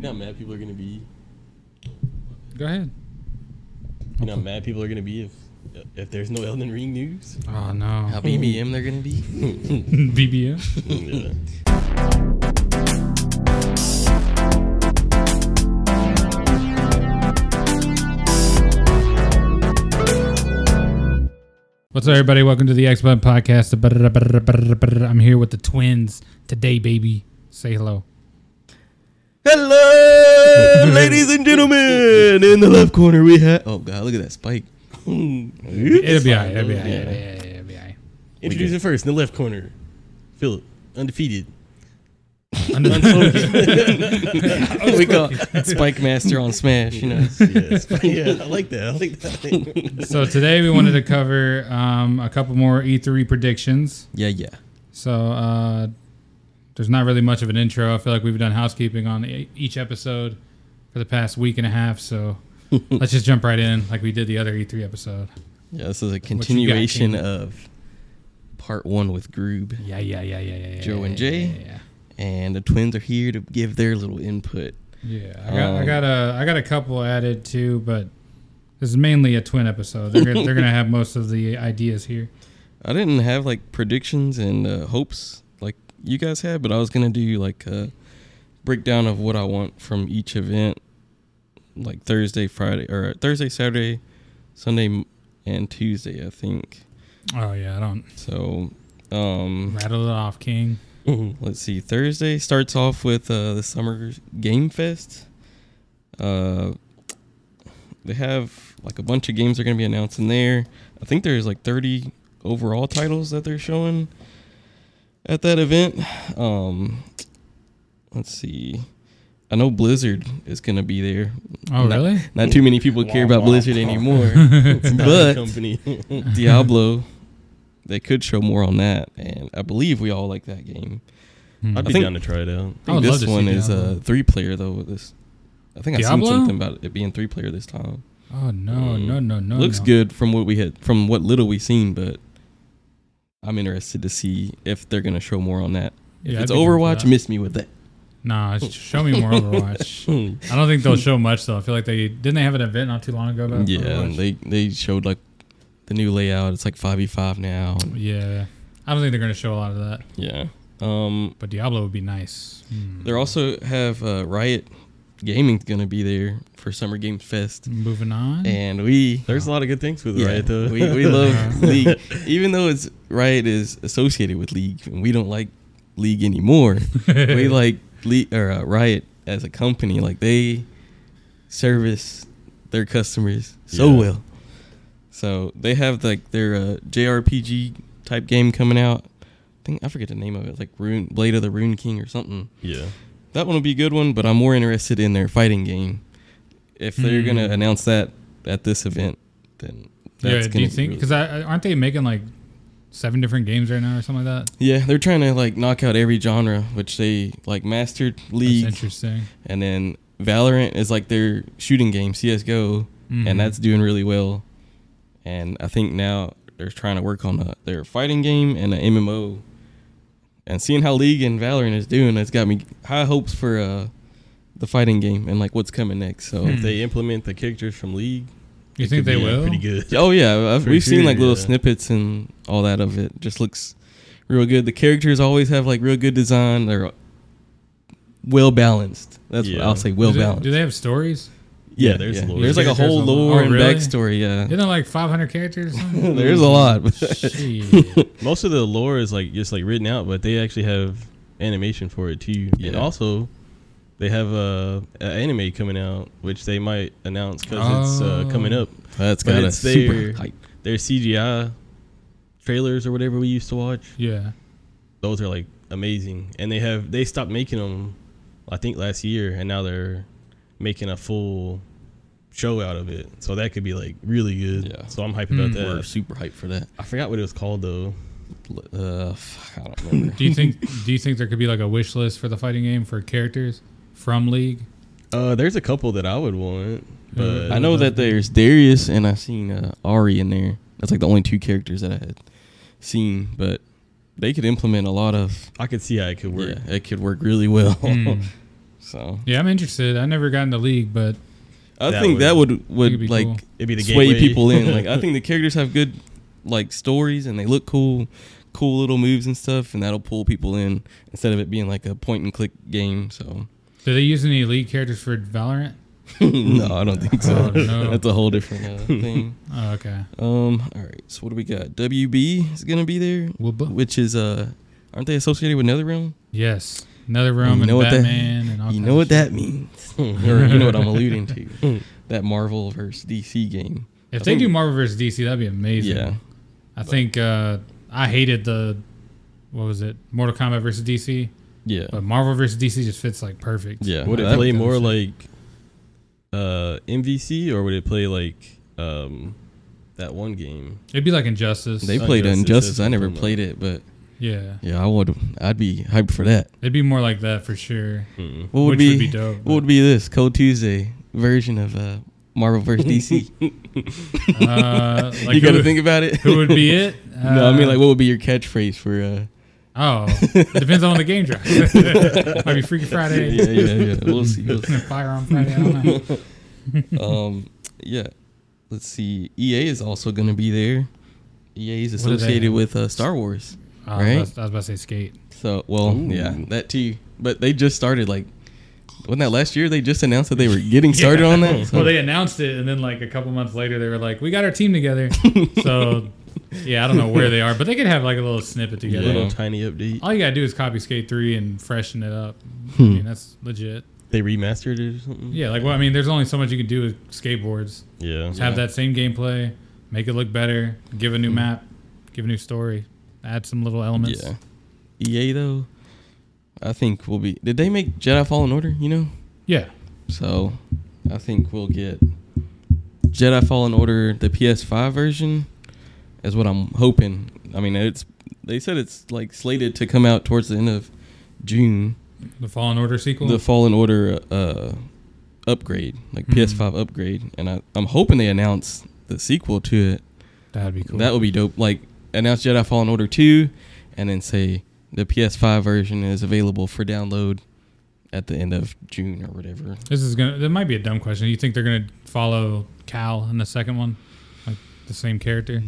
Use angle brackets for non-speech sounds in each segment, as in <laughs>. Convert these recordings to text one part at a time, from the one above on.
You know how mad people are gonna be. Go ahead. You know how mad people are gonna be if if there's no Elden Ring news. Oh no. How BBM they're gonna be? <laughs> BBM. yeah. <laughs> What's up, everybody? Welcome to the X Button Podcast. I'm here with the twins today, baby. Say hello. Hello, <laughs> ladies and gentlemen. In the left corner, we have. Oh god, look at that spike. It'll be alright. It'll be alright. Yeah. Yeah, yeah, yeah, it'll be alright. Introduce it first in the left corner. Philip, undefeated. we got Spike Master on Smash. You know. yes. yeah, I like that. I like that. So today we wanted to cover um, a couple more E3 predictions. Yeah, yeah. So uh, there's not really much of an intro. I feel like we've done housekeeping on each episode for the past week and a half. So <laughs> let's just jump right in, like we did the other E3 episode. Yeah, this is a continuation King? of part one with Groob, Yeah, yeah, yeah, yeah, yeah. yeah Joe and Jay? Yeah, yeah. and the twins are here to give their little input. Yeah, I got, I Um, got a, I got a couple added too, but this is mainly a twin episode. They're gonna, they're gonna <laughs> have most of the ideas here. I didn't have like predictions and uh, hopes you guys had, but I was gonna do like a breakdown of what I want from each event, like Thursday, Friday, or Thursday, Saturday, Sunday, and Tuesday. I think Oh yeah, I don't so. Um, rattle it off, King. <laughs> let's see. Thursday starts off with uh, the Summer Game Fest. Uh, they have like a bunch of games they're gonna be announcing there. I think there's like 30 overall titles that they're showing at that event. Um, let's see. I know Blizzard is gonna be there. Oh Not- really? Not too many people care Wah, about wah, Blizzard wah. anymore, <laughs> It's not a but company. <laughs> Diablo, they could show more on that, and I believe we all like that game. Hmm. I'd be think- down to try it out. I I would think love this to see one is a uh, three player though. This, I think I seen something about it being three player this time. Oh no, Mm. no, no, no. Looks no. good from what we had, from what little we seen, but I'm interested to see if they're gonna show more on that. If Yeah, it's I'd be down for Overwatch, miss me with that. Nah, show me more Overwatch. <laughs> I don't think they'll show much though. I feel like they didn't they have an event not too long ago about yeah, Overwatch? they they showed like the new layout. It's like five v five now. yeah. I don't think they're gonna show a lot of that. yeah. Um, But Diablo would be nice. Hmm. they also have uh, Riot Gaming's gonna be there for Summer Games Fest, Moving on. and we There's a lot of good things with Yeah, Riot though. we, <laughs> we love League, even though it's Riot is associated with League, and we don't like League anymore. <laughs> we like League or uh, Riot as a company. Like they service their customers so Yeah. well. So they have like their uh, JRPG type game coming out. I think I forget the name of it, like Rune Blade of the Rune King or something. yeah. That one will be a good one, but I'm more interested in their fighting game. If they're gonna Hmm. announce that at this event, then yeah. that's Do gonna you think? really- Because aren't they making like seven different games right now or something like that? Yeah, they're trying to like knock out every genre, which they like mastered That's League, interesting. and then Valorant is like their shooting game, CS:GO, Mhm. and that's doing really well. And I think now they're trying to work on a, their fighting game and an MMO. And seeing how League and Valorant is doing, it's got me high hopes for uh, the fighting game and like what's coming next. So, Hmm. If they implement the characters from League, You think they be, uh, will? Pretty good. oh yeah, I've, we've seen like little yeah. snippets and all that of it. Just looks real good. The characters always have like real good design. They're well balanced. That's what I'll say. Well do, they, balanced. do they have stories? Yeah, there's lore. There's like a whole There's a lore Oh, and really? backstory. Yeah, Isn't there like 500 characters? Or something? <laughs> there's a lot. <laughs> Most of the lore is like just like written out, but they actually have animation for it too. And also, they have uh, an anime coming out, which they might announce because it's uh, coming Oh. up. That's But got a it's super their- hype. Their CGI trailers or whatever we used to watch, yeah. those are like amazing. And they have they stopped making them, I think last year, and now they're making a full show out of it. So that could be like really good. Yeah. So I'm hyped Hmm. about We're super hyped for that. I forgot what it was called though. Uh, fuck, I don't <laughs> remember. Do you think? Do you think there could be like a wish list for the fighting game for characters from League? Uh, there's a couple that I would want, but I know that there's Darius and I've seen uh, Ahri in there. That's like the only two characters that I had seen, but they could implement a lot of. I could see how it could work. Yeah, it could work really well. Hmm. <laughs> So Yeah, I'm interested. I never got in the league, but I That think would- that would it'd be like cool. It'd be the sway gateway. people in. <laughs> Like I think the characters have good like stories and they look cool, cool little moves and stuff, and that'll pull people in instead of it being like a point and click game. So do they use any league characters for Valorant? <laughs> no, I don't think so. Oh, no. <laughs> That's a whole different uh, thing. Oh, okay. Um, all right. So what do we got? WB is gonna be there, Whoop. which is uh, aren't they associated with NetherRealm? Yes. NetherRealm You and know what that- Batman and all You know what shit. that means, <laughs> or you know what I'm alluding to? <laughs> That Marvel versus DC game. If I they think- do Marvel vs. DC, that'd be amazing. Yeah. I think uh, I hated the what was it, Mortal Kombat versus DC, Yeah. but Marvel versus DC just fits like perfect. Yeah. Would it play more like uh, MVC or would it play like um, that one game? It'd be like Injustice. They played Injustice, Injustice. I never played it, but yeah, yeah, I would. I'd be hyped for that. it'd be more like that for sure. Mm. What would Which be, would be dope, What would be this Code Tuesday version of uh, Marvel versus DC? <laughs> Uh, <laughs> like you got to who, think about it. who would be it? <laughs> no, I mean Uh, like what would be your catchphrase for? Uh, Oh, depends on the game drops. Might be Freaky Friday. yeah, yeah, yeah. We'll see. We'll see. Fire on Friday. I don't know. Um, yeah. Let's see. EA is also going to be there. EA is What do they associated with uh, Star Wars. Right? I, was, I was about to say skate. So, well, Ooh. yeah, that too. But they just started like, wasn't that last year? They just announced that they were <laughs> getting started on that. So, Well, they announced it, and then like a couple months later, they were like, "We got our team together." <laughs> so, yeah, I don't know where they are, but they could have like a little snippet together. A together. little Yeah. tiny update. All you gotta do is copy Skate Three and freshen it up. I Hmm. mean, that's legit. They remastered it or something. Yeah, like well, I mean, there's only so much you can do with skateboards. Yeah. Just have that same gameplay, make it look better, give a new Hmm. map, give a new story, add some little elements. yeah. EA though, I think we'll be. Did they make Jedi Fallen Order? You know, Yeah. so I think we'll get Jedi Fallen Order the PS5 version. Is what I'm hoping. I mean, it's they said it's like slated to come out towards the end of June. The Fallen Order sequel. the Fallen Order uh, upgrade, like Mhm. PS5 upgrade, and I, I'm hoping they announce the sequel to it. That'd be cool. That would be dope. Like announce Jedi Fallen Order two, and then say the PS5 version is available for download at the end of June or whatever. this is gonna. That might be a dumb question. You think they're gonna follow Cal in the second one, like the same character,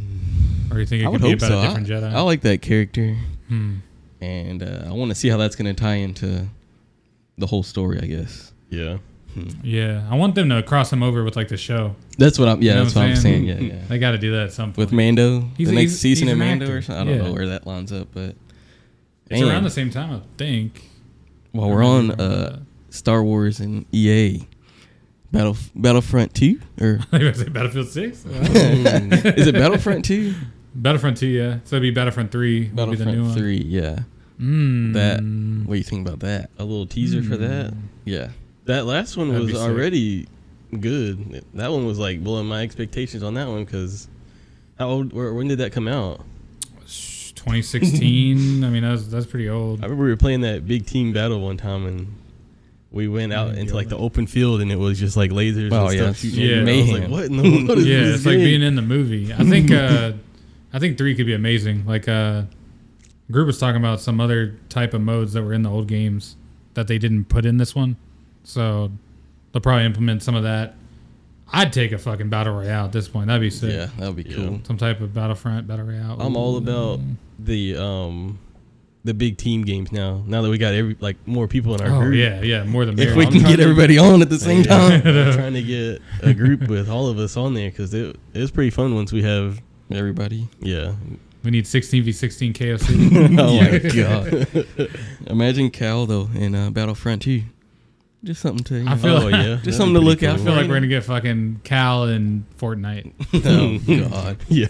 or you think it I could be about so. a different I, Jedi? I like that character, Hmm. and uh, I want to see how that's going to tie into the whole story. I guess. Yeah. Hmm. Yeah, I want them to cross him over with like the show. That's what I'm. Yeah, You know that's what I'm saying. saying? Yeah, yeah. They got to do that at some point. With Mando, He's the next he's- season he's of Mando, actor. or something. I don't Yeah. know where that lines up, but it's Man. around the same time, I think. while we're on uh, Star Wars and EA, Battle Battlefront Two or <laughs> say Battlefield Six. <laughs> is it Battlefront Two? Battlefront Two, yeah. So it'd be Battlefront Three. Would be the new Battlefront one. Three, yeah. Mm. That- What do you think about that? A little teaser for that. Yeah, That last one That'd was already good. That one was like blowing my expectations on that one because how old? Where, when did that come out? 2016. I mean, that's that's pretty old. I remember we were playing that big team battle one time and we went out into like the open field and it was just like lasers Oh, and yeah, stuff shooting. yeah. at. I was like, mayhem. what in the <laughs> world is yeah, this it's like being in the movie. I think uh, I think three could be amazing. Like uh, Groob was talking about some other type of modes that were in the old games that they didn't put in this one, so they'll probably implement some of that. I'd take a fucking battle royale at this point. That'd be sick. yeah, that would be cool. Some type of Battlefront battle royale. I'm all about the um the big team games now. Now that we got every like more people in our Oh group. yeah, yeah, more than If we I'm can get everybody on at the same Yeah. time, <laughs> I'm trying to get a group with all of us on there because it, it was pretty fun once we have everybody. yeah we need 16 v 16 KOC. <laughs> oh my <laughs> god! Imagine Cal though in uh, Battlefront Two. Just something to you I feel oh like- yeah Just something to look out I feel like we're gonna get fucking Cal and Fortnite. <laughs> oh god! <laughs> yeah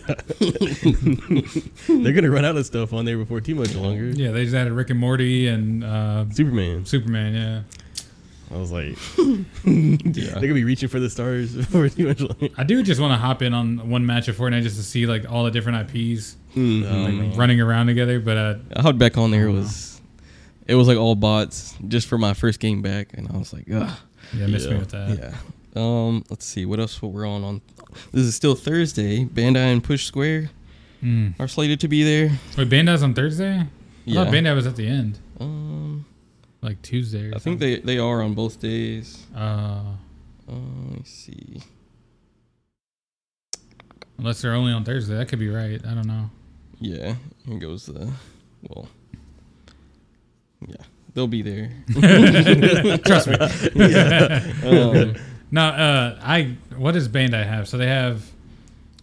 they're gonna run out of stuff on there before too much longer Yeah, they just added Rick and Morty and uh, Superman Superman. Yeah, I was like Yeah. <laughs> they're gonna be reaching for the stars before too much longer I do just want to hop in on one match of Fortnite just to see like all the different IPs Mhm. Oh, like, running around together. But uh, I hopped back on there. Uh-huh. Was it was like all bots just for my first game back, and I was like, ugh. yeah, miss me with that. Yeah. Um. Let's see. What else? What we're on on? This is still Thursday. Bandai and Push Square Mm. are slated to be there. Wait, Bandai's on Thursday. I Yeah. thought Bandai was at the end. Um. like Tuesday. Or I think they they are on both days. they. Uh, Uh, let me see. unless they're only on Thursday, that could be right. I don't know. Yeah, here goes the. Well, yeah, they'll be there. <laughs> <laughs> Trust me. Um, No, uh, I. What does Bandai have? So they have.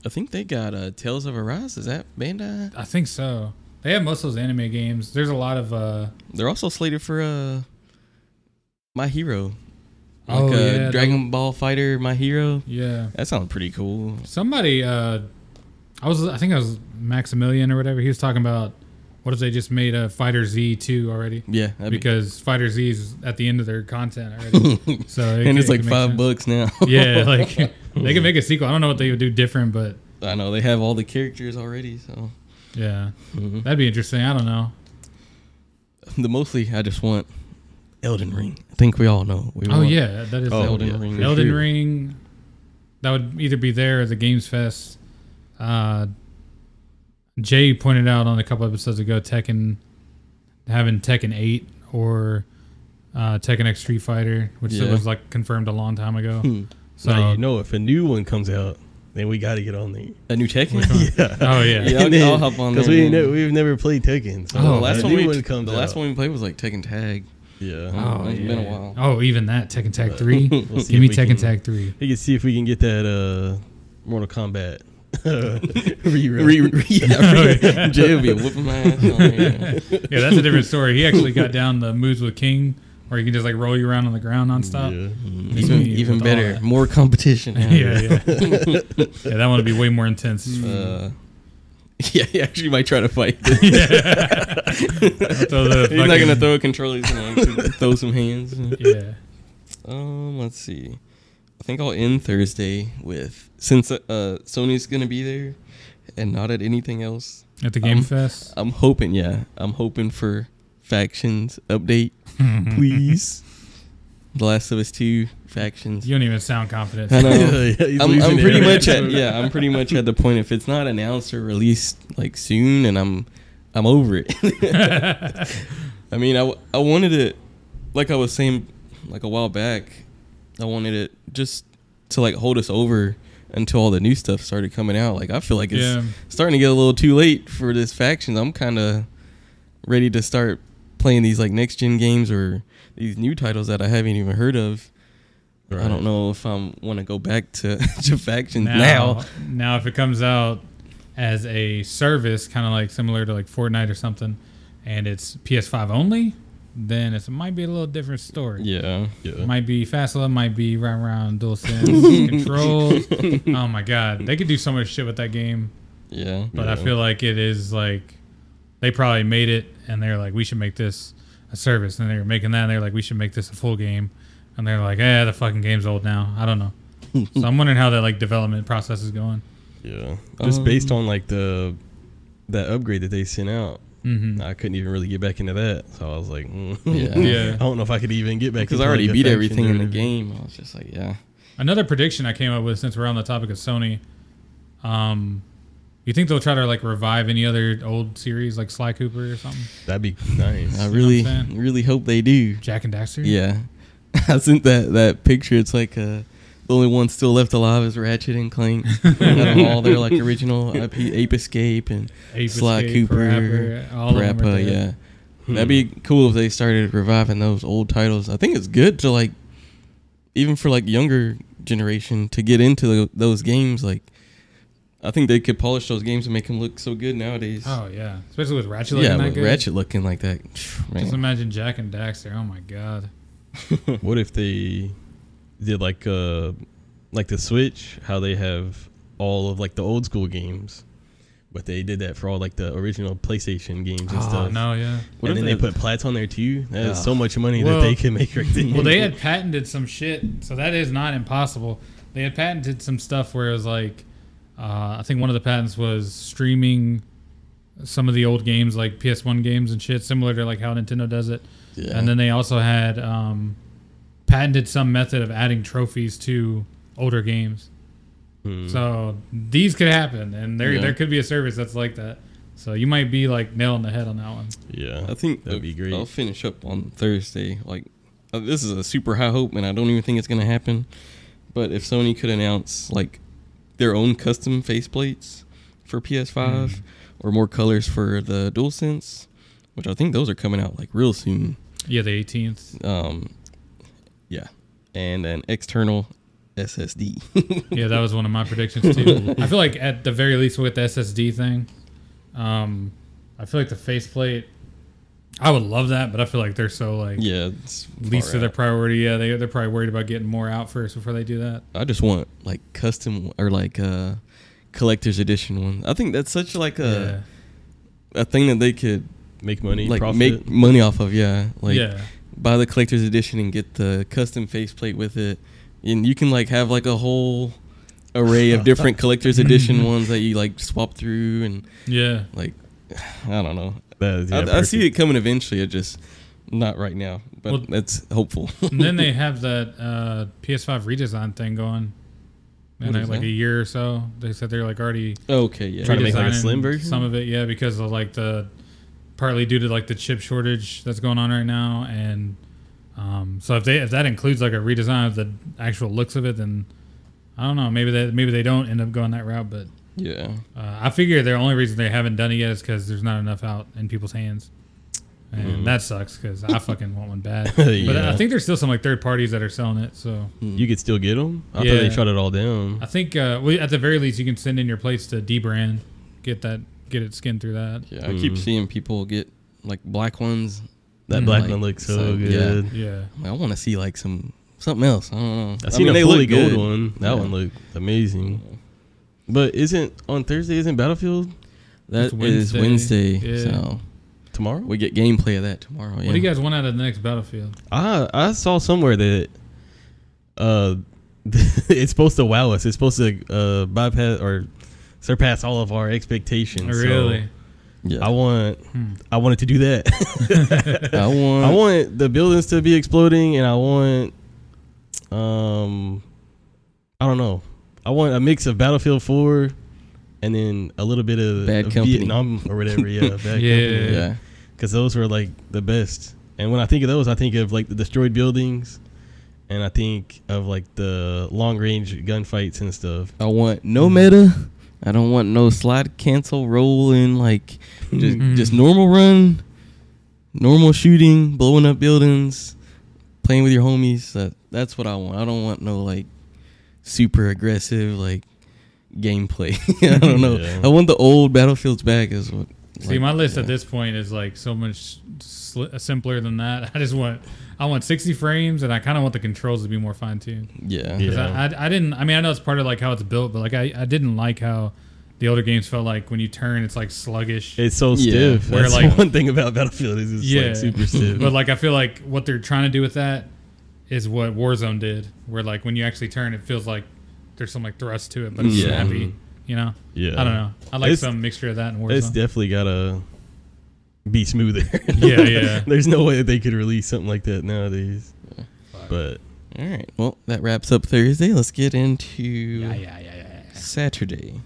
I think they got uh, Tales of Arise. Is that Bandai? I think so. They have most of those anime games. There's a lot of. uh They're also slated for uh, My Hero. Oh, Like, uh, yeah, Dragon Ball Fighter, My Hero. Yeah. That sounds pretty cool. Somebody. uh I was. I think I was Maximilian or whatever. He was talking about. What if they just made a Fighter Z two already? Yeah, that'd be- Because Fighter Z is at the end of their content already. <laughs> so it and it's it like five sense. bucks now. <laughs> Yeah, like <laughs> they can make a sequel. I don't know what they would do different, but I know they have all the characters already. So yeah, Mhm. that'd be interesting. I don't know. the mostly I just want Elden Ring. I think we all know. We Oh want yeah, that is Oh, Elden yeah. Ring. Elden sure. Ring. That would either be there or the Games Fest. Uh, Jay pointed out on a couple episodes ago Tekken having Tekken eight or uh, Tekken X Street Fighter, which Yeah. was like confirmed a long time ago. Hmm. So now you know if a new one comes out, then we got to get on there. a new Tekken. yeah. oh yeah, Yeah, I'll- I'll hop on because we ain't man. ne- we've never played Tekken. So Oh, the last one we one comes the last out, one we played was like Tekken Tag. Yeah, Oh, it's been a while. Oh, even that Tekken Tag three. <laughs> We'll Give me if we Tekken can- Tag three. We can see if we can get that uh, Mortal Kombat rerun. Re, re, yeah, Oh, yeah. Jay will be whooping my ass. on there. <laughs> Yeah, that's a different story. He actually got down the moves with King, where you can just like roll you around on the ground nonstop. Yeah. Mm, He's even even better, more competition. <laughs> Yeah, yeah, yeah. That one would be way more intense. Uh, yeah, he actually might try to fight. <laughs> So the He's not gonna throw a controller. He's gonna throw some hands. Yeah. Um, let's see. I think I'll end Thursday with since uh, Sony's gonna be there and not at anything else. At the Game Um, Fest. I'm hoping, yeah, I'm hoping for factions update, <laughs> please. The Last of Us Two factions. You don't even sound confident. I know. <laughs> yeah, I'm, I'm pretty every much at yeah. I'm pretty much at the point if it's not announced or released like soon, and I'm I'm over it. <laughs> I mean, I, I wanted it, like I was saying, like a while back. I wanted it just to like hold us over until all the new stuff started coming out. Like I feel like it's yeah. starting to get a little too late for this faction. I'm kind of ready to start playing these like next gen games or these new titles that I haven't even heard of. I don't know if I want to go back to, <laughs> to factions now. Now, now, if it comes out as a service, kind of like similar to like Fortnite or something, and it's PS5 only, then it might be a little different story. Yeah. Yeah. Might be Fastla, might be round round DualSense <laughs> controls. Oh my god, they could do so much shit with that game. Yeah. But I feel like it is like they probably made it and they're like, we should make this a service. And they were making that and they're like, we should make this a full game. And they're like, eh, the fucking game's old now. I don't know. <laughs> so I'm wondering how that like development process is going. Yeah. Just based Um, on like the that upgrade that they sent out, hmm I couldn't even really get back into that. So I was like, mm. Yeah. <laughs> Yeah. I don't know if I could even get back Because I already like, beat everything in the game. I was just like, yeah. Another prediction I came up with since we're on the topic of Sony. Um, you think they'll try to like revive any other old series like Sly Cooper or something? That'd be nice. I really, really hope they do. Jack and Daxter? Yeah. <laughs> I sent that, that picture. It's like uh, the only one still left alive is Ratchet and Clank. <laughs> All their like original IP, Ape Escape and Ape Sly Escape, Cooper, Parappa, all of them Parappa, yeah. Hmm. That'd be cool if they started reviving those old titles. I think it's good to like, even for like younger generation to get into tho- those games. Like, I think they could polish those games and make them look so good nowadays. Oh yeah, especially with Ratchet looking yeah, that good. Ratchet looking like that. Just imagine Jack and Daxter. Oh my god. <laughs> what if they did like uh like the Switch, how they have all of like the old school games, but they did that for all like the original PlayStation games and Oh stuff. no, yeah. What and if then they they- put plats on there too. That is Yeah. so much money Well- that they can make right there. Well, they had patented some shit, so that is not impossible. They had patented some stuff where it was like, uh, I think one of the patents was streaming some of the old games, like PS1 games and shit, similar to like how Nintendo does it. Yeah. And then they also had um, patented some method of adding trophies to older games. Hmm. So these could happen, and there Yeah. there could be a service that's like that. So you might be like nailing the head on that one. Yeah, I think that'd be great. I'll finish up on Thursday. Like, uh, this is a super high hope, and I don't even think it's gonna happen. But if Sony could announce like their own custom faceplates for PS5 Mm. or more colors for the DualSense, which I think those are coming out like real soon. Yeah, the 18th. Um, yeah, and an external SSD. <laughs> Yeah, that was one of my predictions too. I feel like at the very least with the SSD thing, um, I feel like the faceplate. I would love that, but I feel like they're so like yeah, it's least far of their priority. Yeah, they they're probably worried about getting more out first before they do that. I just want like custom or like uh collector's edition one. I think that's such like a a thing that they could make money, like profit. make money off of. Yeah, like yeah, buy the collector's edition and get the custom faceplate with it, and you can like have like a whole array of <laughs> different collector's edition <laughs> ones that you like swap through and yeah. like <sighs> I don't know. That is- yeah, I, I see it coming eventually. It just not right now, but Well- that's hopeful. <laughs> and then they have that uh, PS5 redesign thing going. In What like, like a year or so, they said they're like already okay, yeah. Trying to make, like, a slim version? Some of it, yeah, because of like the partly due to like the chip shortage that's going on right now, and um, so if they if that includes like a redesign of the actual looks of it, then I don't know. Maybe they maybe they don't end up going that route, but yeah. uh, I figure the only reason they haven't done it yet is because there's not enough out in people's hands. And Mm. that sucks because I fucking want one bad. Yeah. <laughs> But I think there's still some like third parties that are selling it. So you could still get them. I Yeah. thought they shut it all down. I think uh, well, at the very least you can send in your plates to dbrand, get that, get it skinned through that. Yeah, I keep Mm. seeing people get like black ones. That Mm. black Like, one looks so, so, yeah. good. Yeah. I want to see like some something else. I don't know. I seen mean, a they fully look gold good. one. That Yeah. one looked amazing. But isn't on Thursday? Isn't Battlefield That It's is Wednesday. Wednesday, Yeah. so tomorrow? we get gameplay of that tomorrow. Yeah. What do you guys want out of the next Battlefield? I I saw somewhere that uh <laughs> it's supposed to wow us. It's supposed to uh bypass or surpass all of our expectations. So really? Yeah, I want Hmm. I want it to do that. <laughs> I want. I want the buildings to be exploding, and I want, um, I don't know. I want a mix of Battlefield 4 and then a little bit of, Bad of Company. Vietnam or whatever. Yeah, <laughs> Bad Yeah. Company. yeah, Because those were like the best. And when I think of those, I think of like the destroyed buildings, and I think of like the long range gunfights and stuff. I want no meta. I don't want no slide cancel roll in like just Mhm. just normal run, normal shooting, blowing up buildings, playing with your homies. That that's what I want. I don't want no like super aggressive like gameplay. <laughs> I don't know. Yeah. I want the old battlefields back. Is what. See, like, my list yeah. at this point is like so much sli- simpler than that. <laughs> I just want, I want 60 frames, and I kind of want the controls to be more fine tuned. Yeah. Yeah. I, I, I didn't. I mean, I know it's part of like how it's built, but like I, I didn't like how the older games felt like when you turn, it's like sluggish. It's so Yeah. stiff. Where, That's like- one thing about Battlefield is it's Yeah. like super stiff. but like I feel like what they're trying to do with that is what Warzone did, where like when you actually turn, it feels like there's some like thrust to it, but it's Yeah. snappy. You know, yeah, I don't know. I like It's- some mixture of that in Warzone. It's definitely gotta be smoother. <laughs> Yeah, yeah. <laughs> There's no way that they could release something like that nowadays. But All right. Well, that wraps up Thursday. Let's get into yeah, yeah, yeah, yeah. Saturday,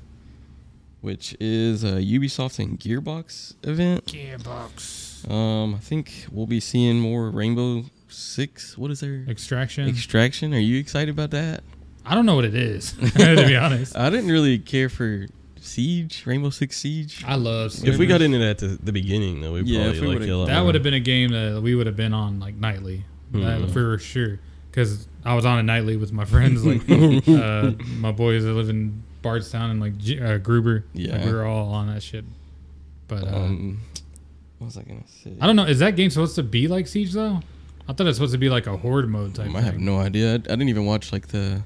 which is a Ubisoft and Gearbox event. Gearbox Um, I think we'll be seeing more Rainbow Six. What is there? Extraction. Extraction. Are you excited about that? I don't know what it is <laughs> to be honest. I didn't really care for Siege, Rainbow Six Siege. I love. Siege. if we got into that at the, the beginning, though, we Yeah, probably we like would've- it a lot That would have been a game that we would have been on like nightly, that Mhm. for sure. Because I was on it nightly with my friends, like <laughs> uh, my boys that live in Bardstown and like uh, Gruber. Like, Yeah. we were all on that shit. But uh, Um, what was I gonna say? I don't know. Is that game supposed to be like Siege though? I thought it's supposed to be like a horde mode type. I have no idea. I, I didn't even watch like the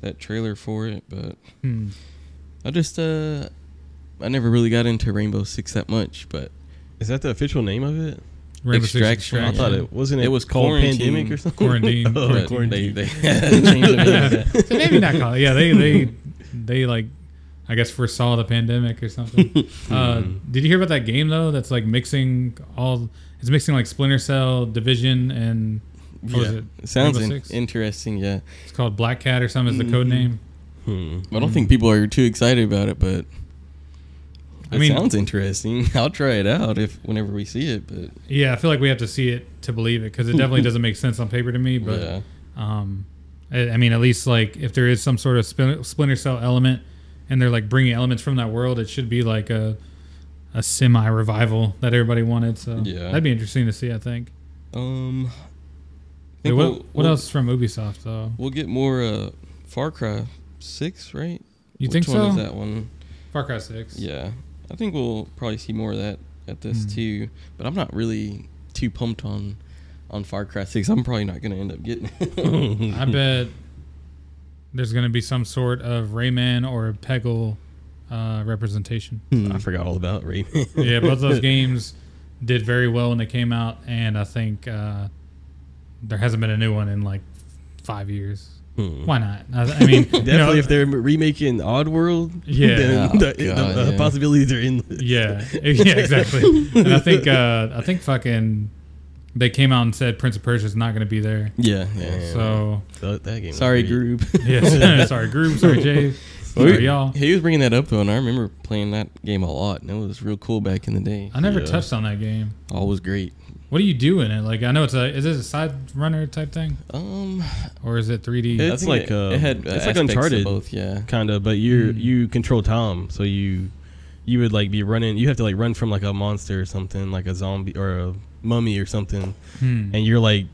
that trailer for it, but Hmm. I just uh I never really got into Rainbow Six that much, but Is that the official name of it? Rainbow Six Extraction. I thought it wasn't. It, It was called Quarantine. Pandemic or something. Quarantine. <laughs> oh, but quarantine. they they <laughs> <laughs> changed the name. So maybe not call it. Yeah, they they they like I guess foresaw the pandemic or something. uh, did you hear about that game though? That's like mixing all. It's mixing like Splinter Cell, Division, and what was Yeah. it? It sounds Rainbow in- Six? interesting, yeah. It's called Black Cat or something. Is the code Mhm. name? Hmm. I don't think people are too excited about it, but I It mean- sounds interesting. <laughs> I'll try it out if whenever we see it. But Yeah, I feel like we have to see it to believe it because it definitely <laughs> doesn't make sense on paper to me. But yeah, um, I, I mean, at least like if there is some sort of spin, Splinter Cell element, and they're like bringing elements from that world, it should be like a a semi revival that everybody wanted. So Yeah. that'd be interesting to see. I think. um, I Wait, think what we'll- what we'll- else from Ubisoft though? We'll get more uh, Far Cry Six, right? You Which think one so? is that one? Far Cry Six. Yeah, I think we'll probably see more of that at this Hmm. too. But I'm not really too pumped on on Far Cry Six. I'm probably not gonna end up getting. it. <laughs> I bet there's going to be some sort of Rayman or Peggle uh, representation. I forgot all about Rayman. yeah, both those <laughs> games did very well when they came out, and I think uh, there hasn't been a new one in like five years. Hmm. Why not? I, I mean, <laughs> Definitely, you know, if they're remaking Oddworld, <laughs> Yeah. then Oh, the, God, the, uh, yeah. possibilities are endless. yeah, <laughs> yeah, exactly. and I think uh, I think fucking they came out and said Prince of Persia is not going to be there. yeah, yeah. Yeah. So That, that game. Sorry, great. Groob. yes, sorry, Groob, sorry, Jay, sorry, y'all. He was bringing that up though, and I remember playing that game a lot, and it was real cool back in the day. I never Yeah. touched on that game. All was great. What do you do in it? Like, I know it's a is it a side runner type thing, Um, or is it 3D? I It's like, it, uh, it had it's uh, like aspects of Uncharted. both. Yeah, kind of but you Hmm. you control tom so you you would like be running you have to like run from like a monster or something like a zombie or a mummy or something Hmm. and you're like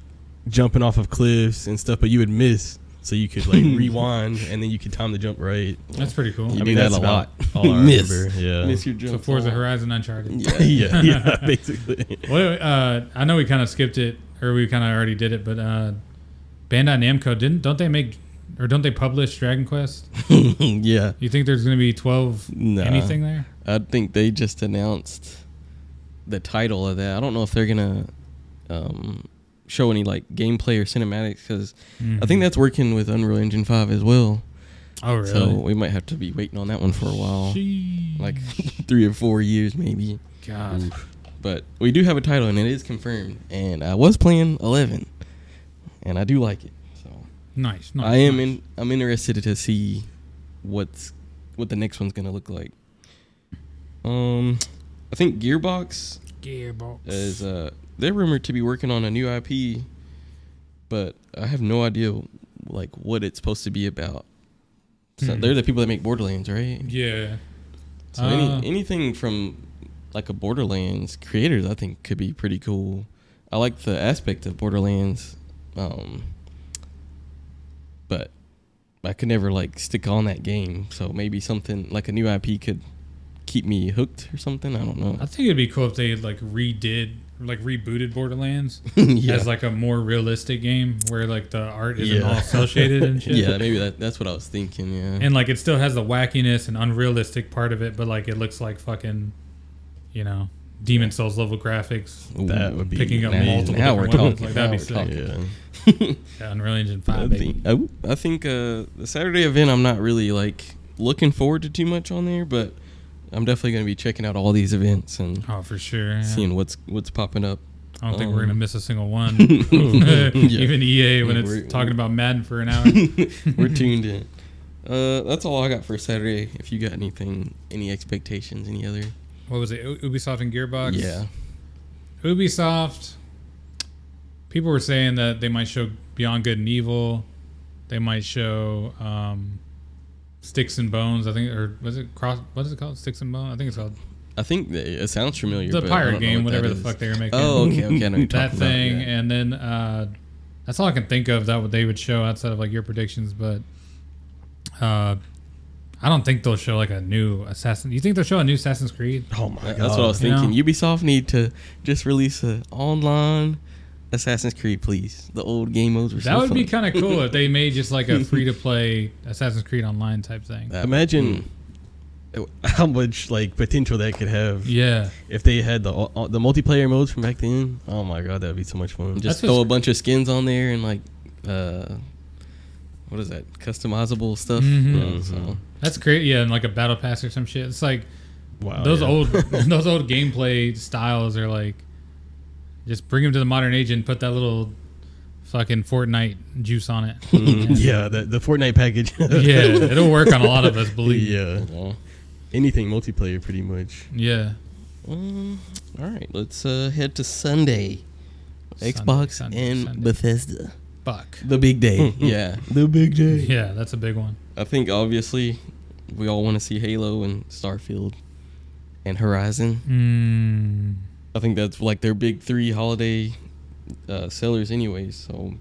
jumping off of cliffs and stuff but you would miss so you could like <laughs> rewind and then you could time the jump right That's pretty cool. You do that that's a lot. <laughs> all I Miss. remember yeah miss your jump. So jump. Forza Horizon Uncharted. Yeah, <laughs> yeah yeah basically Well, uh, I know we kind of skipped it, or we kind of already did it, but uh, Bandai Namco didn't don't they make or don't they publish Dragon Quest? yeah. You think there's going to be twelve Nah. anything there? I think they just announced the title of that. I don't know if they're gonna um, show any like gameplay or cinematics because I think that's working with Unreal Engine Five as well. Oh really? So we might have to be waiting on that one for a while, Sheesh. like <laughs> three or four years maybe. God. But we do have a title and it is confirmed. And I was playing Eleven, and I do like it. So Nice. nice I am nice. in. I'm interested to see what's what the next one's gonna look like. Um, I think Gearbox Gearbox. is uh they're rumored to be working on a new IP, but I have no idea like what it's supposed to be about. So Hmm. they're the people that make Borderlands, right? yeah. So Uh, any anything from like a Borderlands creators, I think could be pretty cool. I like the aspect of Borderlands, um, but I could never like stick on that game. So maybe something like a new IP could keep me hooked or something. I don't know. I think it'd be cool if they like redid, like rebooted Borderlands <laughs> yeah, as like a more realistic game where like the art isn't Yeah. all cell shaded and <laughs> shit. yeah, maybe that that's what I was thinking. Yeah, and like it still has the wackiness and unrealistic part of it, but like it looks like fucking, you know, Demon's Souls level graphics. Ooh, that would be Picking up multiple now we're ones, talking. like, that'd be sick. yeah <laughs> Yeah, Unreal Engine I Five, baby. think, I, I think uh, the Saturday event, I'm not really like looking forward to too much on there, but I'm definitely going to be checking out all these events and Oh, for sure. yeah. seeing what's what's popping up. I don't think we're gonna um, miss a single one. <laughs> <laughs> Even EA when Yeah, it's talking about Madden for an <laughs> hour. We're tuned in. Uh, that's all I got for Saturday. If you got anything, any expectations, any other? what was it? Ubisoft and Gearbox. Yeah. Ubisoft. People were saying that they might show Beyond Good and Evil. They might show um, Sticks and Bones. I think, or was it cross? What is it called? Sticks and Bones. I think it's called I think that it sounds familiar. the but I pirate don't know game, what whatever the fuck they were making. Oh, okay, okay. I know what you're <laughs> that thing, About, yeah. and then uh, that's all I can think of that what they would show outside of like your predictions. But uh, I don't think they'll show like a new Assassin. You think they'll show a new Assassin's Creed? oh my That- god That's what I was You know? thinking. Ubisoft need to just release a online Assassin's Creed, please. The old game modes were That so would be kind of cool if they made just like a <laughs> free to play Assassin's Creed Online type thing. That- imagine mm. <laughs> how much like potential that could have Yeah, if they had the all- the multiplayer modes from back then oh my god that'd be so much fun Just That's throw a bunch of skins on there and like, uh, what is that? Customizable stuff. Mhm. Uh, so that's great. Yeah, and like a battle pass or some shit. It's like wow those yeah. old <laughs> those old gameplay styles are like just bring them to the modern age and put that little fucking Fortnite juice on it. <laughs> Mm, yeah the, the Fortnite package <laughs> yeah, it'll work on a lot of us. Believe. me. yeah yeah. anything multiplayer, pretty much. Yeah. Um, all right, let's uh, head to Sunday. Sunday, Xbox Sunday, and Sunday. Bethesda. Fuck. The big day. yeah, the big day. Yeah, that's a big one. I think obviously we all want to see Halo and Starfield and Horizon. Mm. I think that's like their big three holiday uh, sellers, anyways. So,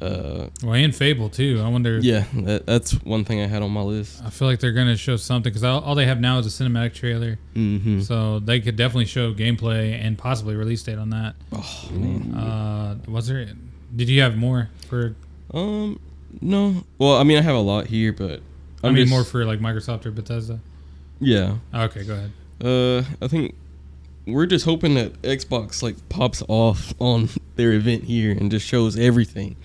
uh, Well, and Fable too. I wonder. yeah, that, that's one thing I had on my list. I feel like they're gonna show something because all, all they have now is a cinematic trailer, Mm-hmm. so they could definitely show gameplay and possibly release date on that. Oh man. Uh, was there? Did you have more for? Um, no. Well, I mean, I have a lot here, but i I'm mean, just- more for like Microsoft or Bethesda. Yeah. Okay, go ahead. Uh, I think we're just hoping that Xbox like pops off on <laughs> their event here and just shows everything.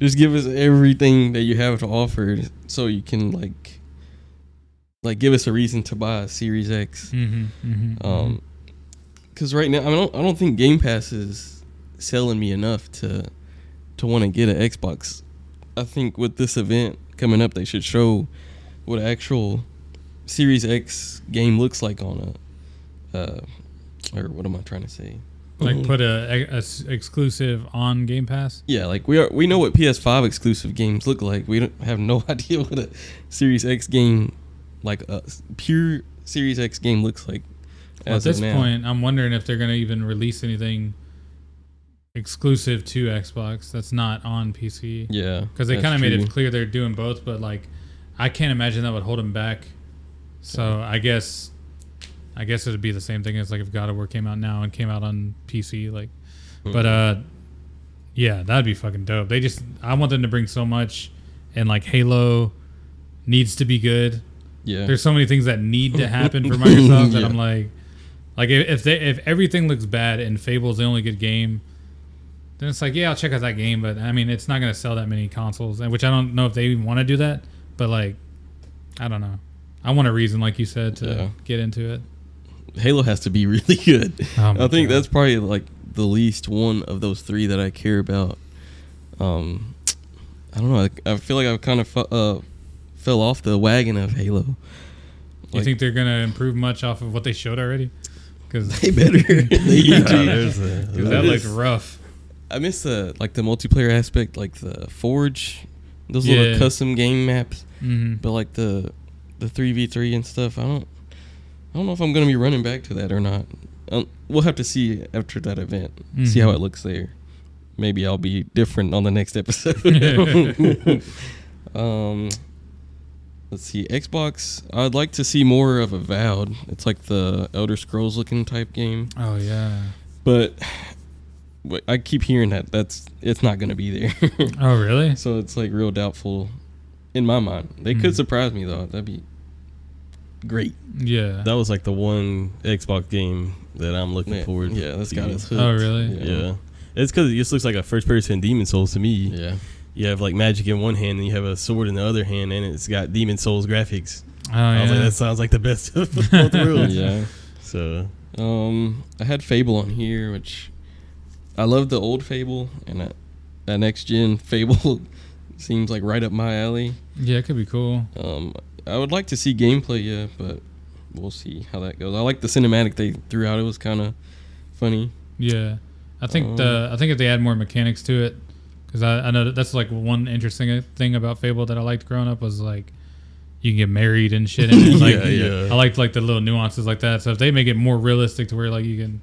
Just give us everything that you have to offer, so you can like, like give us a reason to buy a Series X. Mm-hmm, mm-hmm, Um, because right now I don't I don't think Game Pass is selling me enough to to want to get an Xbox. I think with this event coming up, they should show what actual Series X game looks like on a, uh, or what am I trying to say? like mm-hmm. put a, a- a s- exclusive on Game Pass. Yeah, like we are we know what PS5 exclusive games look like. We don't have no <laughs> idea what a Series X game, like uh, a pure Series X game looks like. Well, at this point, I'm wondering if they're gonna even release anything exclusive to Xbox that's not on PC. yeah, because they kind of made it clear they're doing both, but like I can't imagine that would hold them back. So I guess I guess it'd be the same thing as like if God of War came out now and came out on PC, like. But uh, yeah, that'd be fucking dope. They just I want them to bring so much, and like Halo needs to be good. Yeah, There's so many things that need to happen for <laughs> Microsoft that Yeah. I'm like, like if if they if everything looks bad and Fable's the only good game, then it's like yeah I'll check out that game, but I mean it's not gonna sell that many consoles, and which I don't know if they even want to do that, but like I don't know. I want a reason, like you said, to Yeah. get into it. Halo has to be <laughs> really good. Oh I think God. that's probably like the least one of those three that I care about. Um, I don't know. I, I feel like I've kind of fu- uh, fell off the wagon of Halo. you think they're gonna improve much off of what they showed already? Because <laughs> They better. <laughs> They Yeah, there's a, that looked rough. I miss the like the multiplayer aspect, like the Forge, those Yeah. little custom game maps. hmm But like the the three v three and stuff, I don't I don't know if I'm gonna be running back to that or not. Um, we'll have to see after that event, see how it looks there. Maybe I'll be different on the next episode. <laughs> um, let's see, Xbox. I'd like to see more of Avowed. It's like the Elder Scrolls looking type game, Oh yeah. but. I keep hearing that that's it's not gonna be there. Oh really? <laughs> So it's like real doubtful in my mind. They could Mm. surprise me though. That'd be great. Yeah. that was like the one Xbox game that I'm looking Yeah, forward. yeah, that's to. got us. Oh, really? Yeah. It's because it just looks like a first person Demon's Souls to me. Yeah. You have like magic in one hand and you have a sword in the other hand, and it's got Demon's Souls graphics. Oh I was yeah. like, that sounds like the best of <laughs> both worlds. Yeah. So Um, I had Fable on here, which I love the old Fable, and that, that next gen <laughs> Fable <laughs> seems like right up my alley. yeah, it could be cool. Um, I would like to see gameplay, yeah, but we'll see how that goes. I like the cinematic they threw out; it was kind of funny. Yeah, I think Um, the I think if they add more mechanics to it, because I, I know that that's like one interesting thing about Fable that I liked growing up was like you can get married and shit. And <laughs> like, Yeah, yeah. I liked like the little nuances like that. So if they make it more realistic to where like you can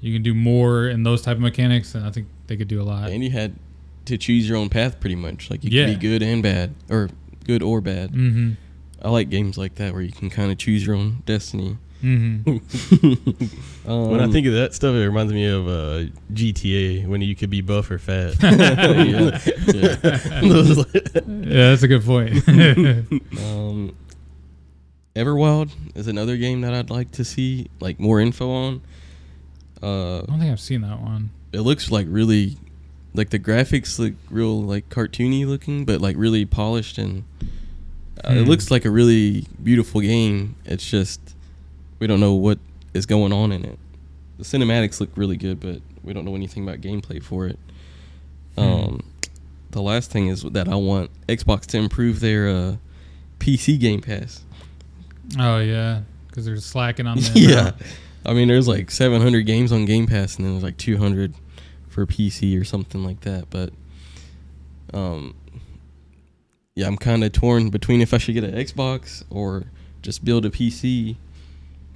you can do more in those type of mechanics, then I think they could do a lot. And you had to choose your own path, pretty much. Like you Yeah. could be good and bad, or good or bad. Mm-hmm. I like games like that where you can kind of choose your own destiny. Mm-hmm. um, <laughs> when I think of that stuff, it reminds me of uh, GTA when you could be buff or fat. <laughs> <laughs> yeah, yeah, that's a good point. um, Everwild is another game that I'd like to see like more info on. Uh, I don't think I've seen that one. it looks like really, like the graphics look real like cartoony looking, but like really polished and uh, it Hmm. looks like a really beautiful game. It's just we don't know what is going on in it. The cinematics look really good, but we don't know anything about gameplay for it. Hmm. Um, the last thing is that I want Xbox to improve their uh, PC Game Pass Oh yeah, because they're slacking on <laughs> the yeah. I mean, there's like 700 games on Game Pass, and then there's like 200 for PC or something like that. But, um, yeah, I'm kind of torn between if I should get an Xbox or just build a PC.